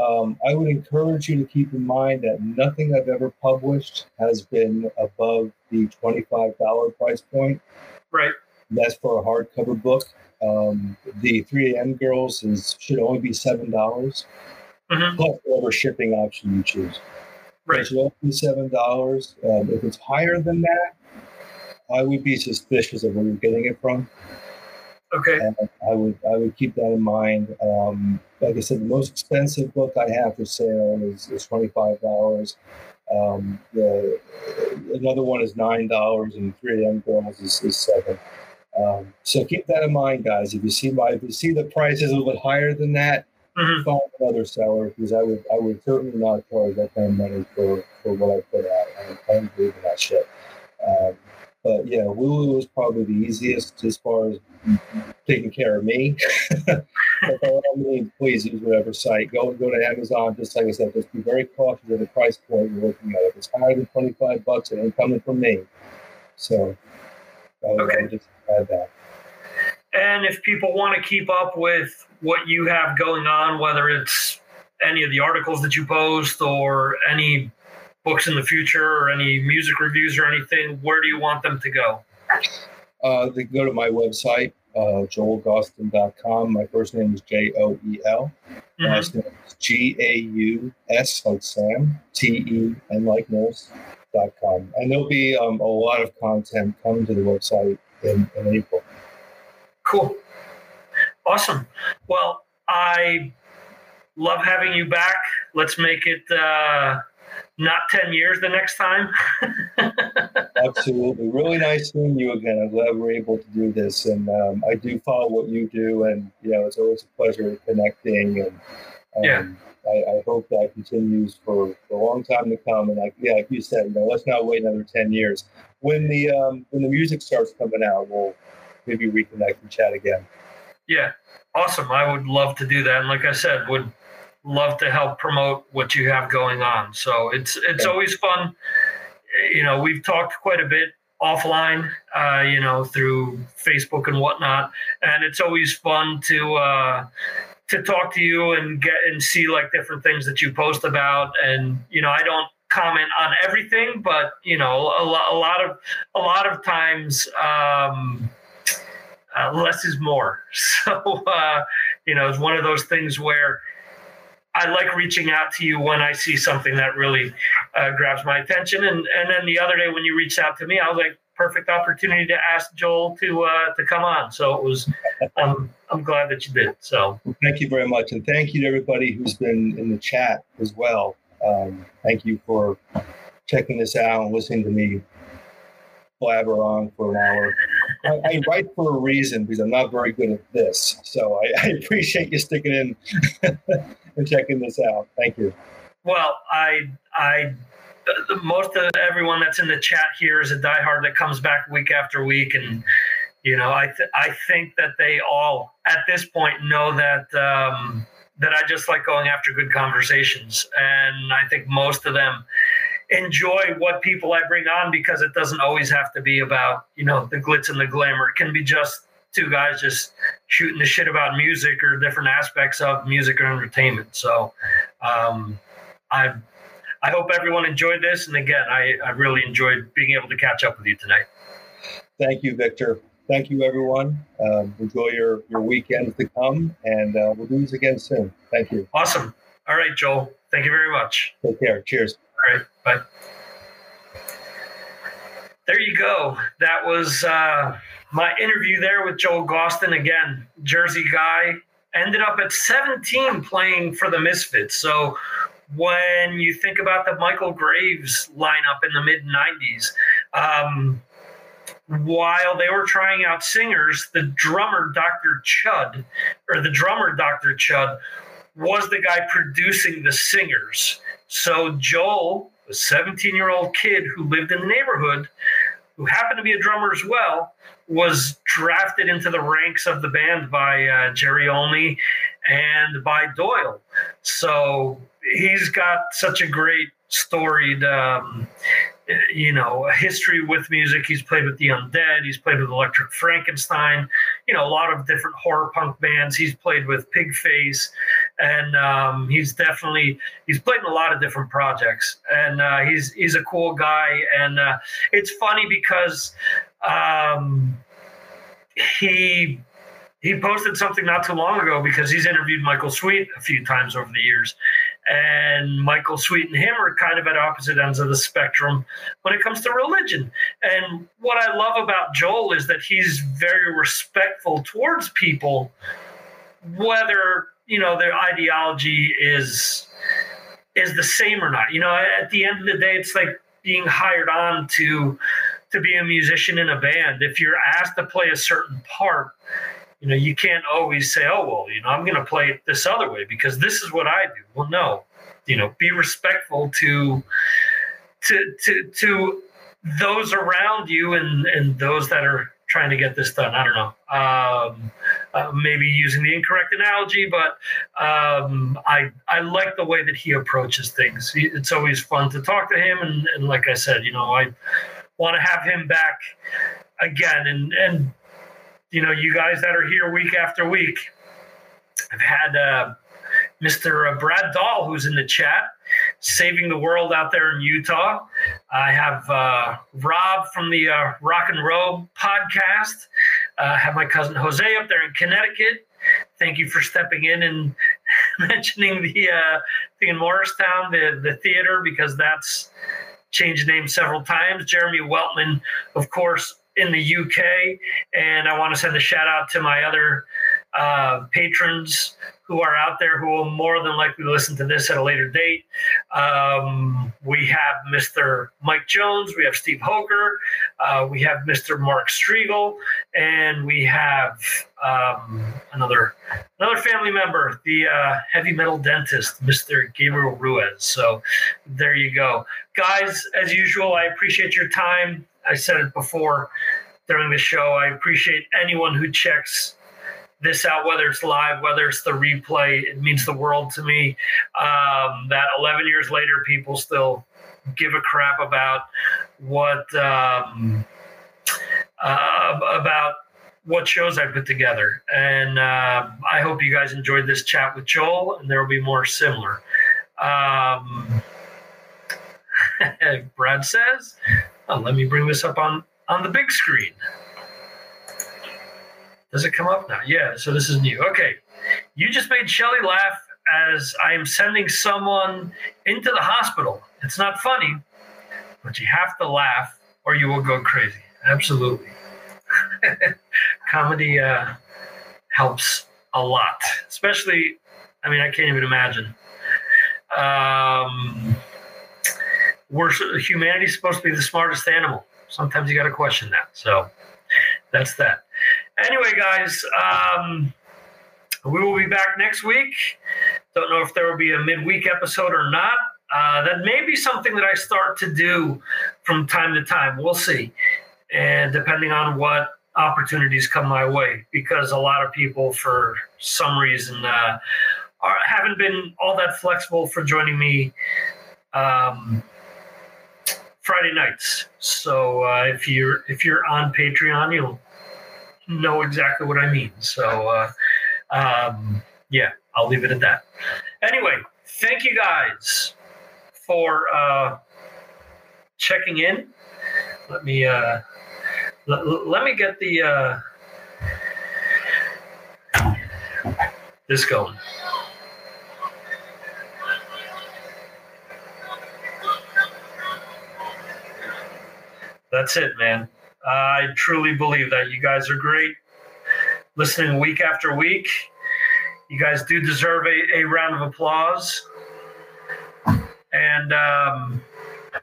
Um, I would encourage you to keep in mind that nothing I've ever published has been above the $25 price point. Right. That's for a hardcover book. Um, the 3 a.m. Girls is should only be seven dollars Mhm. plus whatever shipping option you choose. Right. It should only be seven dollars. Um, if it's higher than that, I would be suspicious of where you're getting it from. Okay. And I would I would keep that in mind. Um, like I said, the most expensive book I have for sale is, is twenty five dollars. Um, the another one is nine dollars, and three M girls is, is seven. Um, so keep that in mind, guys. If you see my if you see the prices a little bit higher than that, Mhm. find another seller because I would I would certainly not charge that kind of money for for what I put out. I don't believe in that shit. Um, but yeah, Lulu is probably the easiest as far as taking care of me. (laughs) but by all means, please use whatever site. Go go to Amazon. Just like I said, just be very cautious of the price point you're looking at. If it's higher than twenty five bucks, it ain't coming from me. So I would, I Okay. would just add that. And if people want to keep up with what you have going on, whether it's any of the articles that you post or any books in the future or any music reviews or anything, where do you want them to go? Uh, they can go to my website, uh, joelgausten.com. My first name is J O E L. Mhm. Last name is G A U S like Sam, T E N like nurse, dot com. And there'll be um, a lot of content coming to the website in, in April. Cool. Awesome. Well, I love having you back. Let's make it uh, not 10 years the next time. (laughs) Absolutely. Really nice seeing you again. I'm glad we're able to do this. And um, I do follow what you do. And, you know, it's always a pleasure connecting. And um, Yeah. I, I hope that continues for, for a long time to come. And like, yeah, like you said, you know, let's not wait another 10 years. When the, um, when the music starts coming out, we'll maybe reconnect and chat again. Yeah, awesome. I would love to do that. And like I said, would love to help promote what you have going on. So it's it's always fun. You know, we've talked quite a bit offline, uh, you know, through Facebook and whatnot, and it's always fun to uh, to talk to you and get and see like different things that you post about. And you know, I don't comment on everything, but you know, a, lo- a lot of a lot of times. Um, uh, less is more. (laughs) So, uh, you know, it's one of those things where I like reaching out to you when I see something that really uh, grabs my attention. And and then the other day when you reached out to me, I was like, perfect opportunity to ask Joel to uh, to come on. So it was. Um, I'm glad that you did. So thank you very much. And thank you to everybody who's been in the chat as well. Um, thank you for checking this out and listening to me blabber on for an hour. I, I write for a reason because I'm not very good at this. So I, I appreciate you sticking in (laughs) and checking this out. Thank you. Well, I I most of everyone that's in the chat here is a diehard that comes back week after week, and you know I th- I think that they all at this point know that um, that I just like going after good conversations, and I think most of them enjoy what people I bring on because it doesn't always have to be about you know the glitz and the glamour. It can be just two guys just shooting the shit about music or different aspects of music or entertainment. So. Um, I I hope everyone enjoyed this. And again, I, I really enjoyed being able to catch up with you tonight. Thank you, Victor. Thank you, everyone. Um, enjoy your, your weekend to come, and uh, we'll do this again soon. Thank you. Awesome. All right, Joel. Thank you very much. Take care. Cheers. Right. Bye. There you go. That was uh, my interview there with Joel Gausten. Again, Jersey guy. Ended up at 17 playing for the Misfits. So when you think about the Michael Graves lineup in the mid 90s, um, while they were trying out singers, the drummer, Dr. Chud, or the drummer, Dr. Chud, was the guy producing the singers. So Joel, a 17 year old kid who lived in the neighborhood, who happened to be a drummer as well, was drafted into the ranks of the band by uh, Jerry Only and by Doyle. So he's got such a great storied, um, you know, history with music. He's played with the Undead. He's played with Electric Frankenstein. You know, a lot of different horror punk bands. He's played with Pigface, and um, he's definitely he's played in a lot of different projects. And uh, he's he's a cool guy. And uh, it's funny because um, he he posted something not too long ago because he's interviewed Michael Sweet a few times over the years. And Michael Sweet and him are kind of at opposite ends of the spectrum when it comes to religion. And what I love about Joel is that he's very respectful towards people, whether you know their ideology is is the same or not. You know, at the end of the day, it's like being hired on to to be a musician in a band. If you're asked to play a certain part, you know, you can't always say, oh, well, you know, I'm going to play it this other way because this is what I do. Well, no, you know, be respectful to, to, to, to those around you and, and those that are trying to get this done. I don't know. Um, uh, maybe using the incorrect analogy, but um, I I like the way that he approaches things. It's always fun to talk to him, and, and like I said, you know, I want to have him back again, and and you know, you guys that are here week after week. I've had uh, Mr. Uh, Brad Dahl, who's in the chat, saving the world out there in Utah. I have uh, Rob from the uh, Rock and Roll podcast. Uh, have my cousin Jose up there in Connecticut. Thank you for stepping in and (laughs) mentioning the uh, thing in Morristown, the, the theater, because that's changed name several times. Jeremy Weltman, of course, in the UK. And I want to send a shout out to my other uh, patrons who are out there who will more than likely listen to this at a later date. Um, we have Mr. Mike Jones, we have Steve Hoker, uh, we have Mr. Mark Striegel, and we have um, another another family member, the uh, heavy metal dentist, Mr. Gabriel Ruiz. So there you go, guys. As usual, I appreciate your time. I said it before during the show. I appreciate anyone who checks this out, whether it's live, whether it's the replay. It means the world to me um, that 11 years later, people still give a crap about what um, uh, about what shows I put together. And uh, I hope you guys enjoyed this chat with Joel, and there will be more similar. Um, (laughs) Brad says, oh, "Let me bring this up on on the big screen." Does it come up now? Yeah, so this is new. Okay. You just made Shelly laugh as I am sending someone into the hospital. It's not funny, but you have to laugh or you will go crazy. Absolutely. (laughs) Comedy uh, helps a lot, especially, I mean, I can't even imagine. Um, we're humanity's supposed to be the smartest animal. Sometimes you got to question that. So that's that. Anyway, guys, um, we will be back next week. Don't know if there will be a midweek episode or not. Uh, that may be something that I start to do from time to time. We'll see. And depending on what opportunities come my way, because a lot of people, for some reason, uh, are, haven't been all that flexible for joining me um, Friday nights. So uh, if you're if you're on Patreon, you'll know exactly what I mean. So, uh, um, yeah, I'll leave it at that. Anyway, thank you guys for uh, checking in. Let me uh, l- let me get the uh, this going. That's it, man. I truly believe that you guys are great, listening week after week. You guys do deserve a, a round of applause. And um,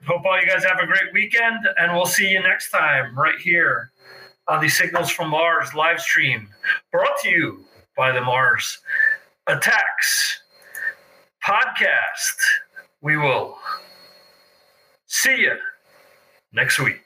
hope all you guys have a great weekend. And we'll see you next time right here on the Signals from Mars live stream, brought to you by the Mars Attacks podcast. We will see you next week.